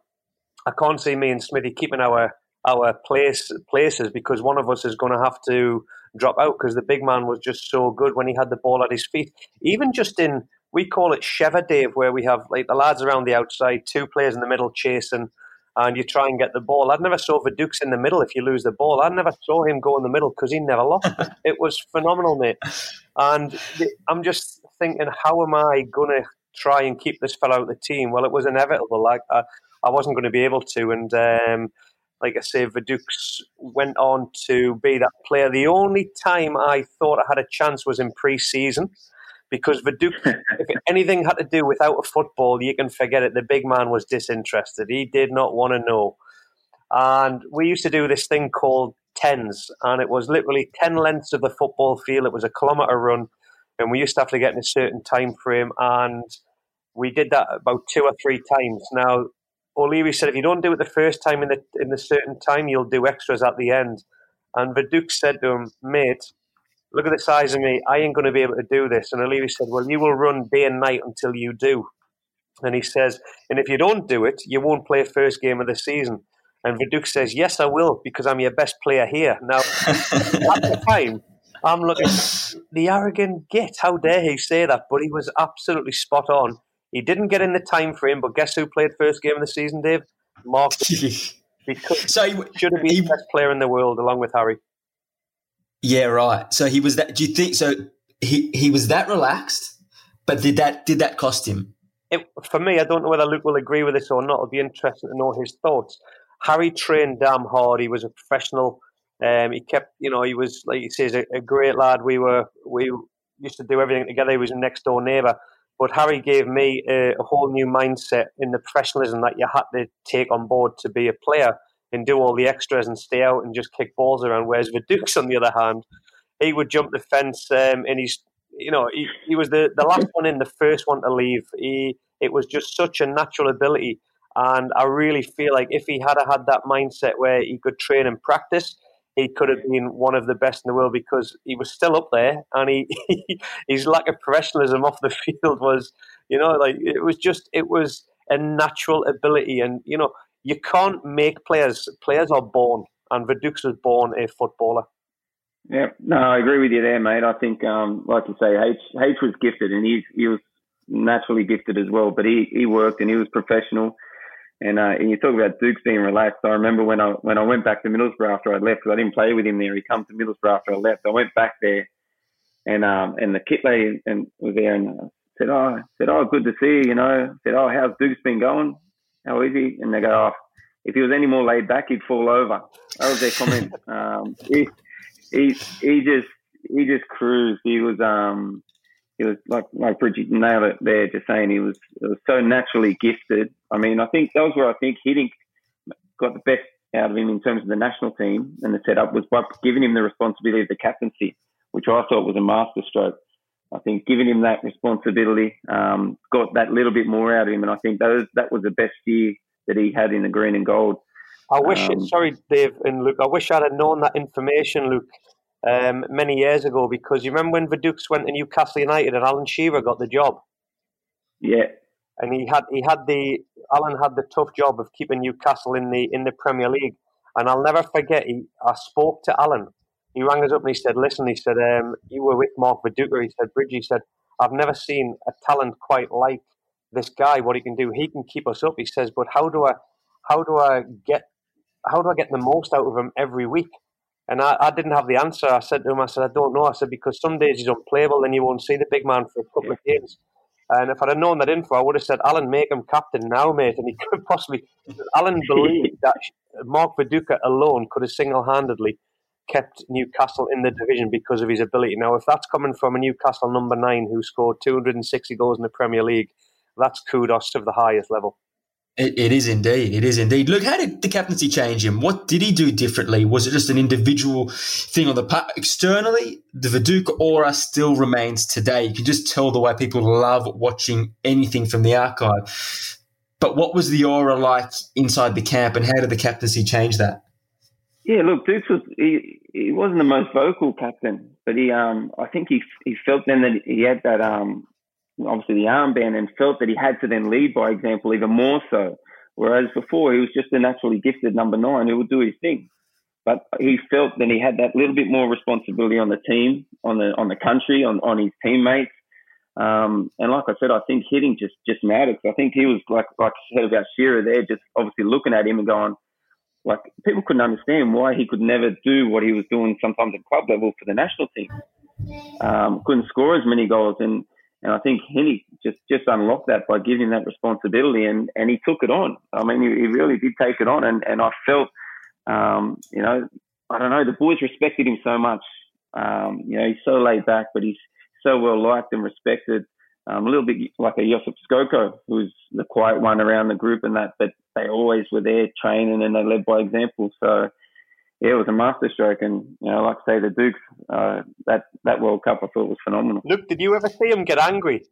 I can't see me and Smithy keeping our our place places because one of us is going to have to drop out because the big man was just so good when he had the ball at his feet. Even just in we call it Sheva Dave, where we have like the lads around the outside, two players in the middle chasing and you try and get the ball. I never saw Dukes in the middle if you lose the ball. I never saw him go in the middle because he never lost. <laughs> it was phenomenal, mate. And I'm just thinking, how am I going to try and keep this fellow out of the team? Well, it was inevitable. Like I, I wasn't going to be able to, and um, like I say, Dukes went on to be that player. The only time I thought I had a chance was in pre-season because Viduka, <laughs> if anything had to do without a football, you can forget it. The big man was disinterested. He did not want to know. And we used to do this thing called tens, and it was literally 10 lengths of the football field. It was a kilometre run, and we used to have to get in a certain time frame. And we did that about two or three times. Now, O'Leary said, if you don't do it the first time in the in the certain time, you'll do extras at the end. And Viduka said to him, mate, look at the size of me. I ain't going to be able to do this. And O'Leary said, well, you will run day and night until you do. And he says, and if you don't do it, you won't play first game of the season. And Viduka says, yes, I will, because I'm your best player here. Now, <laughs> at the time, I'm looking, the arrogant git, how dare he say that? But he was absolutely spot on. He didn't get in the time frame, but guess who played first game of the season, Dave? Mark. <laughs> because so he should have been he, the best player in the world along with Harry. Yeah, right. So he was that. Do you think so? He he was that relaxed, but did that did that cost him? It, for me, I don't know whether Luke will agree with this or not. It'll be interesting to know his thoughts. Harry trained damn hard. He was a professional. Um, he kept, you know, he was like he says, a, a great lad. We were we used to do everything together. He was a next door neighbour. But Harry gave me a, a, whole new mindset in the professionalism that you had to take on board to be a player and do all the extras and stay out and just kick balls around. Whereas Viduka, on the other hand, he would jump the fence um, and he's, you know, he, he was the, the last one in, the first one to leave. He, it was just such a natural ability. And I really feel like if he had had that mindset where he could train and practice, he could have been one of the best in the world because he was still up there and he, <laughs> his lack of professionalism off the <laughs> field was you know like it was just it was a natural ability and you know you can't make players players are born and Viduka was born a footballer yeah no I agree with you there mate I think um, like you say H H was gifted and he he was naturally gifted as well but he he worked and he was professional and, uh, and you talk about Dukes being relaxed. I remember when I when I went back to Middlesbrough after I left because I didn't play with him there. He come to Middlesbrough after I left. I went back there, and um and the kit lady and was there and uh, said, oh said oh good to see you. You know said oh how's Dukes been going? How is he? And they go oh if he was any more laid back he'd fall over. That was their comment. <laughs> um, he he he just he just cruised. He was um he was like like Bridgie nailed it there, just saying he was, it was so naturally gifted. I mean, I think that was where I think Hiddink got the best out of him in terms of the national team and the setup was by giving him the responsibility of the captaincy, which I thought was a masterstroke. I think giving him that responsibility um, got that little bit more out of him, and I think those that was the best year that he had in the green and gold. I wish, um, sorry, Dave and Luke, I wish I'd have known that information, Luke, um, many years ago because you remember when Vidukes went to Newcastle United and Alan Shearer got the job. Yeah, and he had he had the Alan had the tough job of keeping Newcastle in the in the Premier League. And I'll never forget. He I spoke to Alan. He rang us up and he said, "Listen," he said, um, "You were with Mark Viduka." He said, "Bridgie," he said, "I've never seen a talent quite like this guy. What he can do, he can keep us up." He says, "But how do I, how do I get, how do I get the most out of him every week?" And I, I didn't have the answer. I said to him, I said, I don't know. I said, because some days he's unplayable, then you won't see the big man for a couple of games. And if I'd have known that info, I would have said, Alan, make him captain now, mate. And he <laughs> could possibly, Alan believed that Mark Viduka alone could have single handedly kept Newcastle in the division because of his ability. Now, if that's coming from a Newcastle number nine who scored 260 goals in the Premier League, that's kudos to the highest level. It, it is indeed. It is indeed. Look, how did the captaincy change him? What did he do differently? Was it just an individual thing on the part? Externally, the Viduka aura still remains today. You can just tell the way people love watching anything from the archive. But what was the aura like inside the camp, and how did the captaincy change that? Yeah, look, Dukes was he, he wasn't the most vocal captain, but he um I think he he felt then that he had that um obviously the armband and felt that he had to then lead by example even more so. Whereas before he was just a naturally gifted number nine who would do his thing. But he felt that he had that little bit more responsibility on the team, on the on the country, on, on his teammates. Um, and like I said, I think Hiddink just just mattered. I think he was like like I said about Shearer there, just obviously looking at him and going, like people couldn't understand why he could never do what he was doing sometimes at club level for the national team. Um, couldn't score as many goals, and and I think Henny just, just unlocked that by giving that responsibility and, and he took it on. I mean, he, he really did take it on. And, and I felt, um, you know, I don't know, the boys respected him so much. Um, you know, he's so laid back, but he's so well liked and respected. Um, a little bit like a Josip Skoko, who's the quiet one around the group and that, but they always were there training and they led by example. So, yeah, it was a masterstroke, and you know, like I say, the Dukes, uh, that that World Cup, I thought was phenomenal. Look, did you ever see him get angry?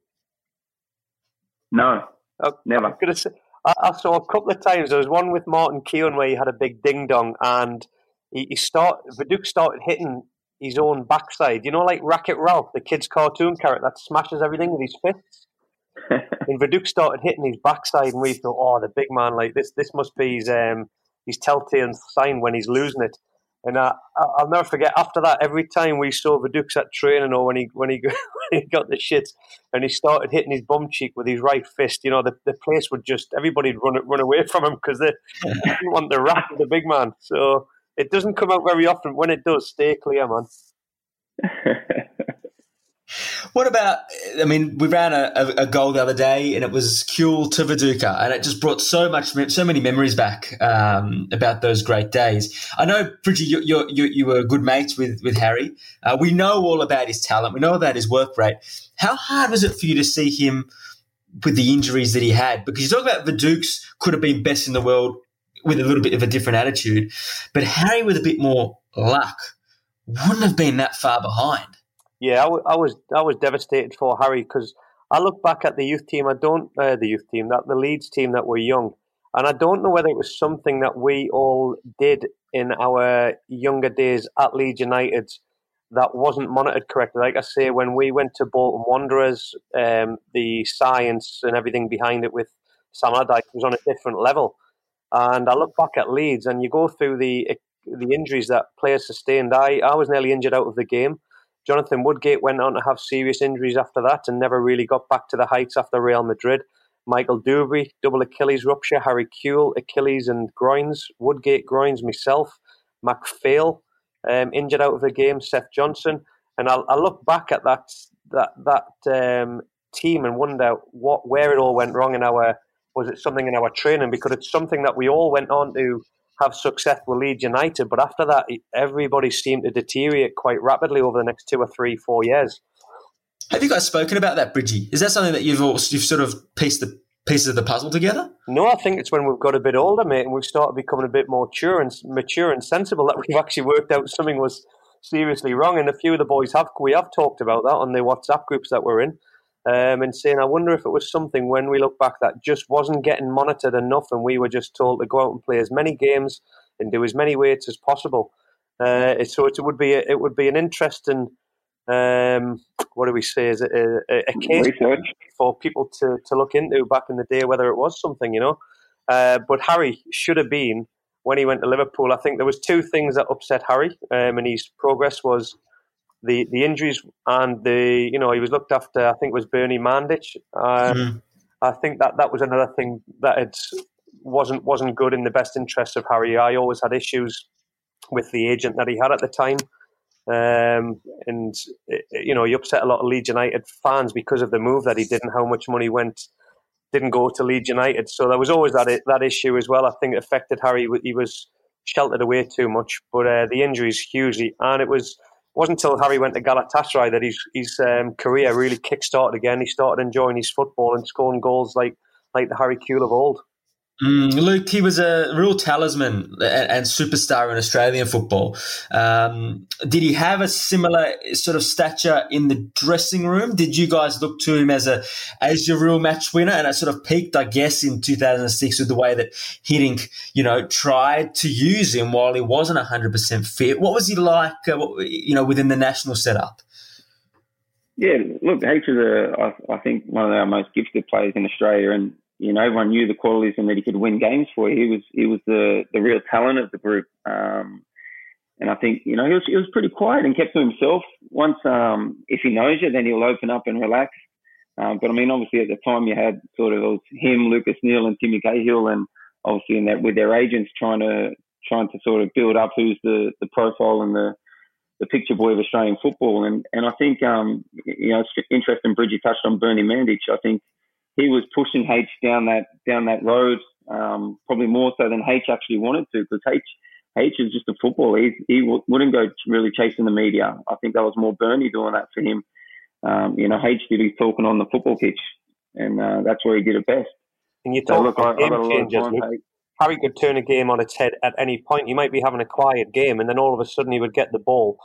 No, oh, never. I'm gonna say, I, I, saw a couple of times. There was one with Martin Keown where he had a big ding dong, and he, he start Viduka started hitting his own backside. You know, like Wreck-It Ralph, the kid's cartoon character that smashes everything with his fists. <laughs> and Viduka started hitting his backside, and we thought, "Oh, the big man! Like this, this must be his um, his telltale sign when he's losing it." And I, I'll never forget. After that, every time we saw Viduka at training, or when he when he <laughs> when he got the shit, and he started hitting his bum cheek with his right fist, you know, the, the place would just everybody'd run run away <laughs> from him because they didn't want the wrath of the big man. So it doesn't come out very often. When it does, stay clear, man. <laughs> What about? I mean, we ran a, a, goal the other day, and it was Kewell to Viduka, and it just brought so much, so many memories back um, about those great days. I know, Bridgie, you, you, you, were good mates with with Harry. Uh, we know all about his talent. We know about his work rate. How hard was it for you to see him with the injuries that he had? Because you talk about Viduka could have been best in the world with a little bit of a different attitude, but Harry with a bit more luck wouldn't have been that far behind. Yeah, I, w- I was I was devastated for Harry because I look back at the youth team. I don't uh, the youth team that the Leeds team that were young, and I don't know whether it was something that we all did in our younger days at Leeds United that wasn't monitored correctly. Like I say, when we went to Bolton Wanderers, um, the science and everything behind it with Sam Allardyce was on a different level. And I look back at Leeds, and you go through the the injuries that players sustained. I, I was nearly injured out of the game. Jonathan Woodgate went on to have serious injuries after that and never really got back to the heights after Real Madrid. Michael Duberry, double Achilles rupture. Harry Kewell, Achilles and groins. Woodgate, groins. Myself, McPhail, um, injured out of the game. Seth Johnson, and I, I look back at that that that um, team and wonder what where it all went wrong in our was it something in our training? Because it's something that we all went on to have success with Leeds United, but after that, everybody seemed to deteriorate quite rapidly over the next two or three, four years. Have you guys spoken about that, Bridgie? Is that something that you've all, you've sort of pieced the pieces of the puzzle together? No, I think it's when we've got a bit older, mate, and we've started becoming a bit more mature and mature and sensible that we've actually worked out something was seriously wrong. And a few of the boys have we have talked about that on the WhatsApp groups that we're in um, and saying, I wonder if it was something when we look back that just wasn't getting monitored enough, and we were just told to go out and play as many games and do as many weights as possible. Uh, so it would be a, it would be an interesting um, what do we say is it a, a case Research. for people to, to look into back in the day whether it was something you know. Uh, but Harry should have been when he went to Liverpool. I think there was two things that upset Harry um, and his progress was the the injuries and the you know he was looked after. I think it was Bernie Mandic. Um, mm. I think that that was another thing that it wasn't wasn't good in the best interest of Harry. I always had issues with the agent that he had at the time. Um, and you know he upset a lot of Leeds United fans because of the move that he did and how much money went didn't go to Leeds United. So there was always that that issue as well. I think it affected Harry. He was sheltered away too much, but uh, the injuries hugely, and it was wasn't until Harry went to Galatasaray that his his um, career really kick-started again. He started enjoying his football and scoring goals like like the Harry Kewell of old. Mm, Luke, he was a real talisman and, superstar in Australian football. Um, did he have a similar sort of stature in the dressing room? Did you guys look to him as a as your real match winner? And it sort of peaked, I guess, in 2006 with the way that Hiddink, you know, tried to use him while he wasn't 100% fit. What was he like, uh, you know, within the national setup? Yeah, look, H is, a, I, I think, one of our most gifted players in Australia, and you know, everyone knew the qualities and that he could win games for you. He was he was the the real talent of the group. Um, and I think you know he was he was pretty quiet and kept to himself. Once um, if he knows you, then he'll open up and relax. Um, but I mean, obviously at the time you had sort of him, Lucas Neill, and Timmy Cahill, and obviously in that with their agents trying to trying to sort of build up who's the the profile and the the picture boy of Australian football. And and I think um, you know it's interesting. Bridgie touched on Bernie Mandic. I think he was pushing H down that down that road, um, probably more so than H actually wanted to, because H H is just a footballer. He he w- wouldn't go really chasing the media. I think that was more Bernie doing that for him. Um, you know, H did his talking on the football pitch, and uh, that's where he did it best. And you talk so, look, about I, game changers. Harry could turn a game on its head at any point. You might be having a quiet game, and then all of a sudden he would get the ball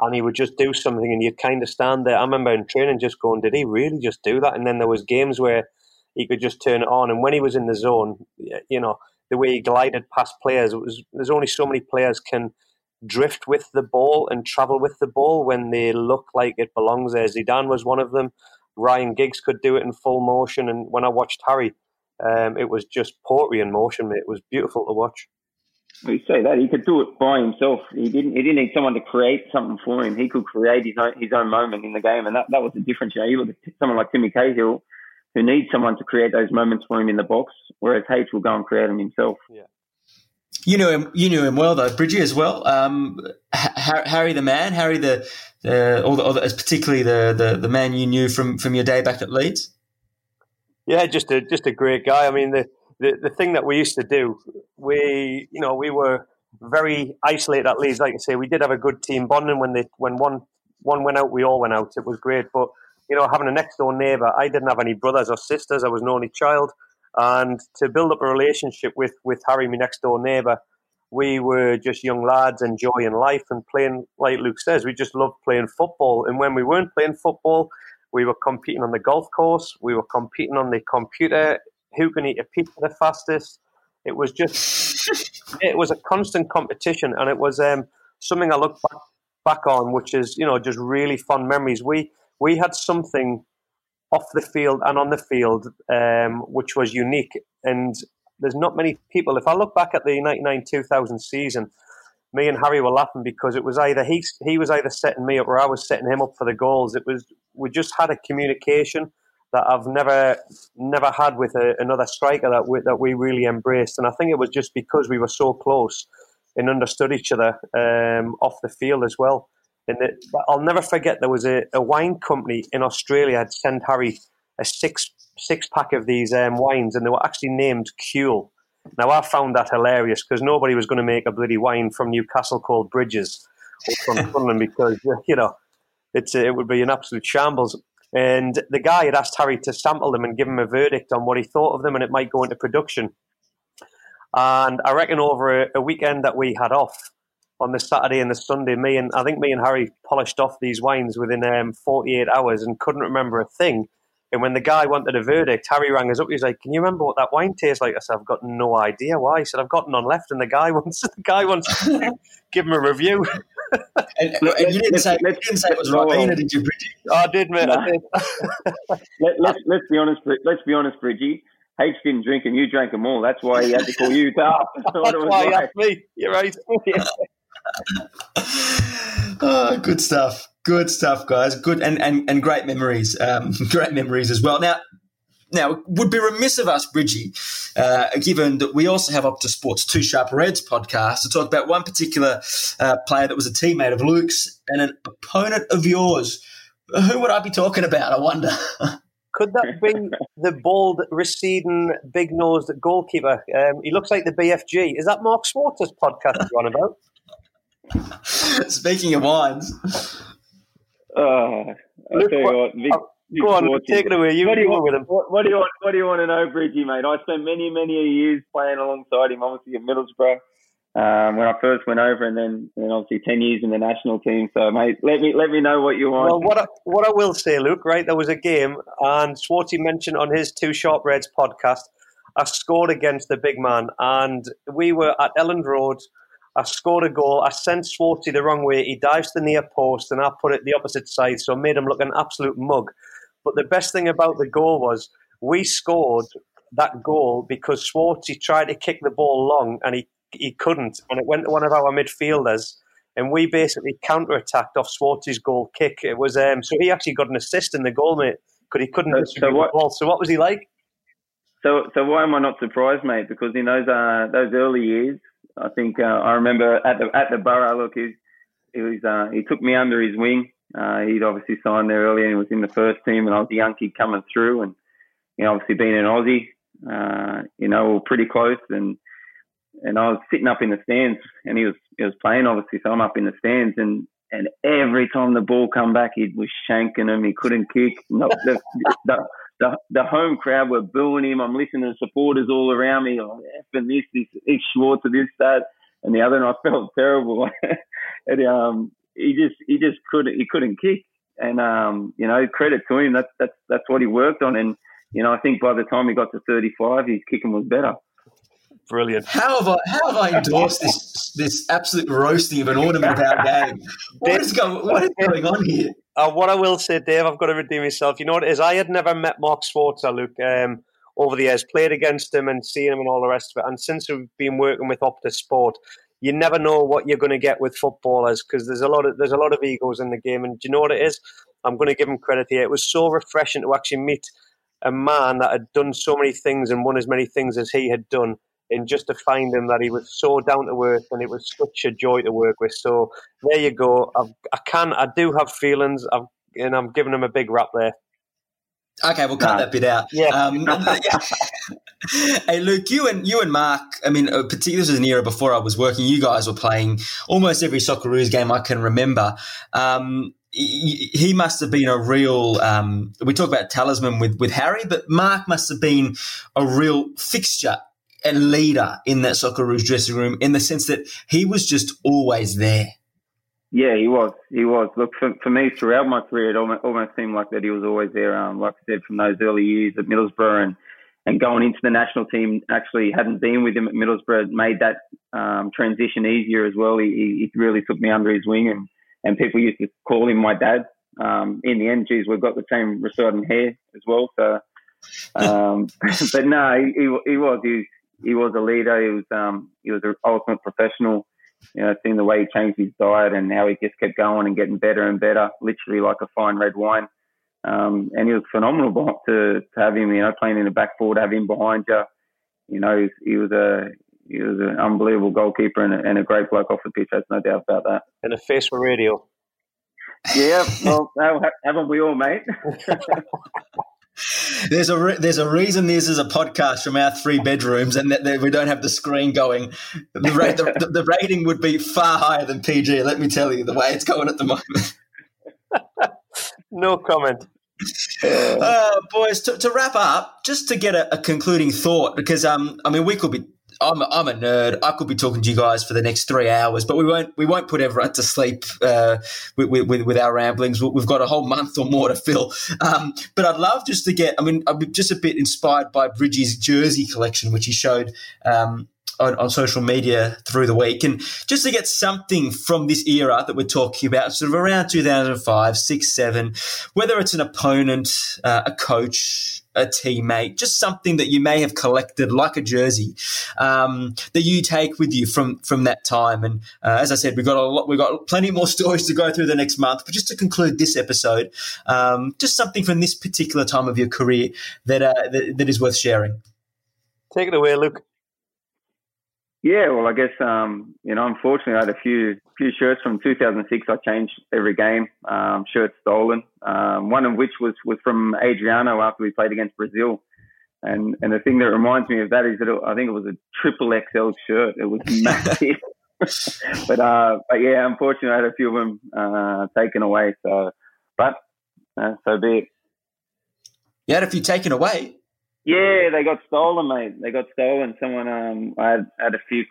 and he would just do something and you'd kind of stand there. I remember in training just going, did he really just do that? And then there was games where he could just turn it on. And when he was in the zone, you know, the way he glided past players, it was there's only so many players can drift with the ball and travel with the ball when they look like it belongs there. Zidane was one of them. Ryan Giggs could do it in full motion, and when I watched Harry, um, it was just poetry in motion. It was beautiful to watch. Well, you say that he could do it by himself. He didn't. He didn't need someone to create something for him. He could create his own his own moment in the game, and that, that was the difference. You know, you look at someone like Timmy Cahill, who needs someone to create those moments for him in the box, whereas H will go and create them himself. Yeah. You knew him. You knew him well, though, Bridgie, as well. Um, Harry the man, Harry the, the, or the, or the particularly the, the the man you knew from from your day back at Leeds. Yeah, just a just a great guy. I mean, the the, the thing that we used to do, we you know we were very isolated at Leeds. Like I say, we did have a good team bonding when they when one one went out, we all went out. It was great, but you know, having a next door neighbour, I didn't have any brothers or sisters. I was an only child, and to build up a relationship with with Harry, my next door neighbour, we were just young lads enjoying life and playing. Like Luke says, we just loved playing football. And when we weren't playing football, we were competing on the golf course. We were competing on the computer. Who can eat a pizza the fastest? It was just, <laughs> it was a constant competition, and it was um, something I look back, back on, which is you know just really fun memories. We we had something off the field and on the field um, which was unique, and there's not many people. If I look back at the 99-2000 season, me and Harry were laughing because it was either he he was either setting me up or I was setting him up for the goals. It was we just had a communication that I've never never had with a, another striker that we, that we really embraced, and I think it was just because we were so close and understood each other um, off the field as well. And the, I'll never forget there was a, a, wine company in Australia had sent Harry a six six pack of these um, wines, and they were actually named Kewell. Now I found that hilarious because nobody was going to make a bloody wine from Newcastle called Bridges or from <laughs> Sunderland because you know it's it would be an absolute shambles. And the guy had asked Harry to sample them and give him a verdict on what he thought of them, and it might go into production. And I reckon over a, a weekend that we had off on the Saturday and the Sunday, me and I think me and Harry polished off these wines within um, 48 hours and couldn't remember a thing. And when the guy wanted a verdict, Harry rang us up. He was like, "Can you remember what that wine tastes like?" I said, "I've got no idea why." He said, "I've got none left," and the guy <laughs> wants the guy wants to <laughs> give him a review. And, and, you didn't say you didn't say it was Ribena, did you, Bridgie? I did, man. I did. <laughs> Let, let's let's be honest. Let's be honest, Bridgie. H didn't drink and you drank them all. That's why he had to call you tough. <laughs> That's <laughs> why he asked me. You're right. oh, good stuff. Good stuff, guys. Good and and, and great memories. Um, great memories as well. Now, now, it would be remiss of us, Bridgie, uh, given that we also have Optus Sports Two Sharp Reds podcast to talk about one particular uh, player that was a teammate of Luke's and an opponent of yours. Who would I be talking about? I wonder. <laughs> Could that be the bald, receding, big nosed goalkeeper? Um, he looks like the BFG. Is that Mark Schwarzer's podcast you're on about? <laughs> Speaking of wines. Uh, I'll tell you what, Vic, Go on, take it away. You what do you want with him? What, what, do you want? What do you want to know, Bridgie, mate? I spent many, many years playing alongside him, obviously at Middlesbrough. Um, when I first went over, and then, then obviously ten years in the national team. So, mate, let me let me know what you want. Well, what I, what I will say, Luke, right? There was a game, and Swarty mentioned on his Two Sharp Reds podcast, I scored against the big man, and we were at Elland Road. I scored a goal. I sent Swarty the wrong way. He dives to the near post, and I put it the opposite side, so I made him look an absolute mug. But the best thing about the goal was we scored that goal because Swarty tried to kick the ball long and he, he couldn't. And it went to one of our midfielders. And we basically counter attacked off Swarty's goal kick. It was um, so he actually got an assist in the goal, mate, because he couldn't so, distribute so what, the ball. So what was he like? So, so why am I not surprised, mate? Because in those uh, those early years, I think uh, I remember at the at the Boro. Look, he, he was uh, he took me under his wing. Uh, he'd obviously signed there earlier and was in the first team, and I was a young kid coming through, and you know, obviously being an Aussie, uh, you know, we are pretty close, and and I was sitting up in the stands, and he was he was playing obviously, so I'm up in the stands, and and every time the ball come back, he was shanking him. He couldn't kick. No, the, <laughs> the, the, the home crowd were booing him. I'm listening to supporters all around me. Oh, effing this, this, this Schwartz, this, that, and the other. And I felt terrible. <laughs> and um, he just he just couldn't he couldn't kick. And um, you know, credit to him. That's that's that's what he worked on. And you know, I think by the time he got to 35, his kicking was better. Brilliant. How have I how have I endorsed this this absolute roasting of an ornament of our game? What is going what is going on here? Uh, what I will say, Dave, I've got to redeem myself. You know what it is? I had never met Mark Schwarzer, Luke, um, over the years, played against him and seen him and all the rest of it. And since we've been working with Optus Sport, you never know what you're going to get with footballers because there's a lot of there's a lot of egos in the game. And do you know what it is? I'm going to give him credit here. It was so refreshing to actually meet a man that had done so many things and won as many things as he had done and just to find him that he was so down to earth and it was such a joy to work with. So there you go. I've, I can, I do have feelings, I've, and I'm giving him a big rap there. Okay, we'll cut that bit out. Yeah. Um, <laughs> <laughs> hey, Luke, you and you and Mark. I mean, uh, particularly this was an era before I was working. You guys were playing almost every Socceroos game I can remember. Um, he, he must have been a real. Um, we talk about talisman with with Harry, but Mark must have been a real fixture and leader in that Socceroos dressing room in the sense that he was just always there. Yeah, he was. He was. Look, for, for me, throughout my career, it almost, almost seemed like that he was always there. Um, like I said, from those early years at Middlesbrough and, and going into the national team, actually hadn't been with him at Middlesbrough, made that um, transition easier as well. He, he really took me under his wing, and, and people used to call him my dad. Um, in the end, geez, we've got the same residing hair as well. So, um, <laughs> but no, he, he, was. He, he was a leader. He was um, he was an ultimate professional. You know, seeing the way he changed his diet and how he just kept going and getting better and better, literally like a fine red wine. Um, and he was phenomenal to, to have him, you know, playing in the back four, to have him behind you. You know, he, he was a he was an unbelievable goalkeeper and a, and a great bloke off the pitch. There's no doubt about that. And a face for radio. Yeah, well, <laughs> haven't we all, mate? <laughs> There's a re- there's a reason this is a podcast from our three bedrooms, and that, that we don't have the screen going. The, the, the, the, rating would be far higher than PG. Let me tell you, the way it's going at the moment. no comment. Uh, boys, to, to, wrap up, just to get a, a concluding thought, because um, I mean, we could be I'm a, I'm a nerd. I could be talking to you guys for the next three hours, but we won't we won't put everyone to sleep uh, with, with, with, our ramblings. We've got a whole month or more to fill. Um, but I'd love just to get. I mean, I'm just a bit inspired by Bridgie's jersey collection, which he showed. Um, on, on, social media through the week, and just to get something from this era that we're talking about, sort of around 2005, six, seven, whether it's an opponent, uh, a coach, a teammate, just something that you may have collected, like a jersey, um, that you take with you from from that time. And uh, as I said, we've got a lot, we've got plenty more <laughs> stories to go through the next month. But just to conclude this episode, um, just something from this particular time of your career that, uh, that that is worth sharing. Take it away, Luke. Yeah, well, I guess um, you know, unfortunately, I had a few few shirts from 2006. I changed every game, um, shirts stolen. Um, one of which was was from Adriano after we played against Brazil. And and the thing that reminds me of that is that it, I think it was a triple XL shirt. It was <laughs> massive. <laughs> but uh, but yeah, unfortunately, I had a few of them uh, taken away. So, but uh, so be it. You had a few taken away. Yeah, they got stolen, mate. They got stolen. Someone, um, I had, had a few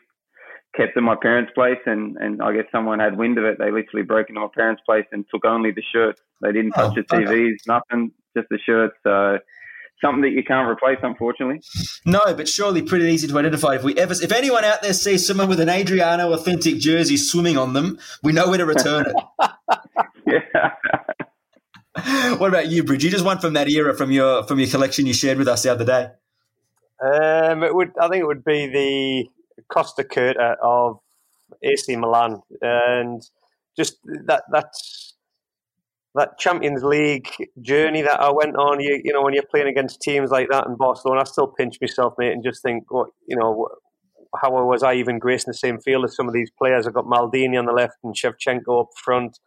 kept in my parents' place, and, and I guess someone had wind of it. They literally broke into my parents' place and took only the shirts. They didn't touch oh, the TVs, okay. nothing, just the shirts. So something that you can't replace, unfortunately. No, but surely pretty easy to identify. If we ever, if anyone out there sees someone with an Adriano authentic jersey swimming on them, we know where to return it. <laughs> yeah. <laughs> what about you, Bridge? You just one from that era from your from your collection you shared with us the other day. Um, it would. I think it would be the Costacurta of AC Milan, and just that that's that Champions League journey that I went on. You you know when you're playing against teams like that in Barcelona, I still pinch myself, mate, and just think, what you know, how was I even gracing the same field as some of these players? I've got Maldini on the left and Shevchenko up front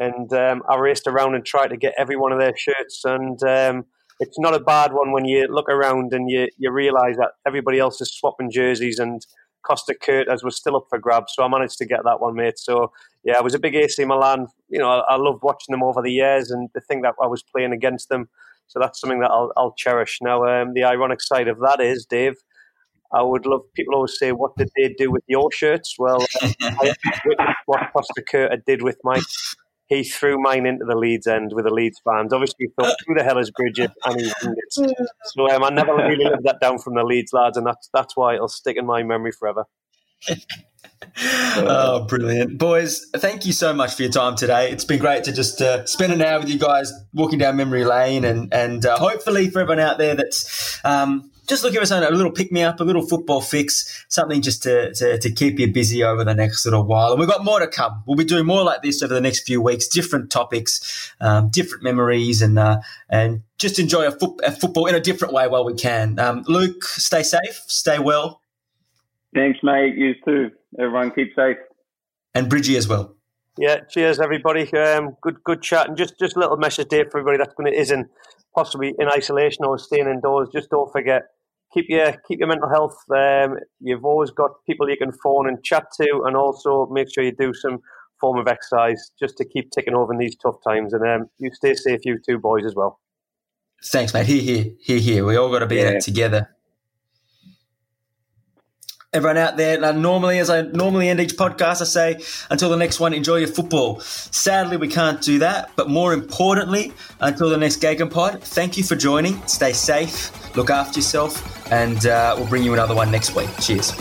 and um, I raced around and tried to get every one of their shirts. And um, it's not a bad one when you look around and you, you realise that everybody else is swapping jerseys and Costacurtas was still up for grabs. So I managed to get that one, mate. So yeah, I was a big AC Milan. You know, I, I loved watching them over the years and the thing that I was playing against them. So that's something that I'll, I'll cherish. Now, um, the ironic side of that is, Dave, I would love people always say, "What did they do with your shirts?" Well, um, I what Costacurta did with my he threw mine into the Leeds end with the Leeds fans. Obviously, he thought, who the hell is Bridget? And he <laughs> So um, I never really lived that down from the Leeds lads, and that's, that's why it'll stick in my memory forever. <laughs> oh, brilliant. Boys, thank you so much for your time today. It's been great to just uh, spend an hour with you guys walking down memory lane and, and uh, hopefully for everyone out there that's um, just looking for something, a little pick me up, a little football fix, something just to, to, to, keep you busy over the next little while. And we've got more to come. We'll be doing more like this over the next few weeks, different topics, um, different memories, and uh, and just enjoy a, fo- a, football in a different way while we can. Um, Luke, stay safe, stay well. Thanks, mate. You too. Everyone keep safe. And Bridgie as well. Yeah, cheers everybody. Um, good, good chat, and just just a little message there for everybody that's going to isn't possibly in isolation or staying indoors. Just don't forget keep your keep your mental health. Um, you've always got people you can phone and chat to, and also make sure you do some form of exercise just to keep ticking over in these tough times. And um, you stay safe, you two boys as well. Thanks, mate. Here, here, here, here. We all got to be yeah. in it together everyone out there. Now, normally, as I normally end each podcast, I say, until the next one, enjoy your football. Sadly, we can't do that. But more importantly, until the next Pod, thank you for joining. Stay safe, look after yourself, and uh, we'll bring you another one next week. Cheers.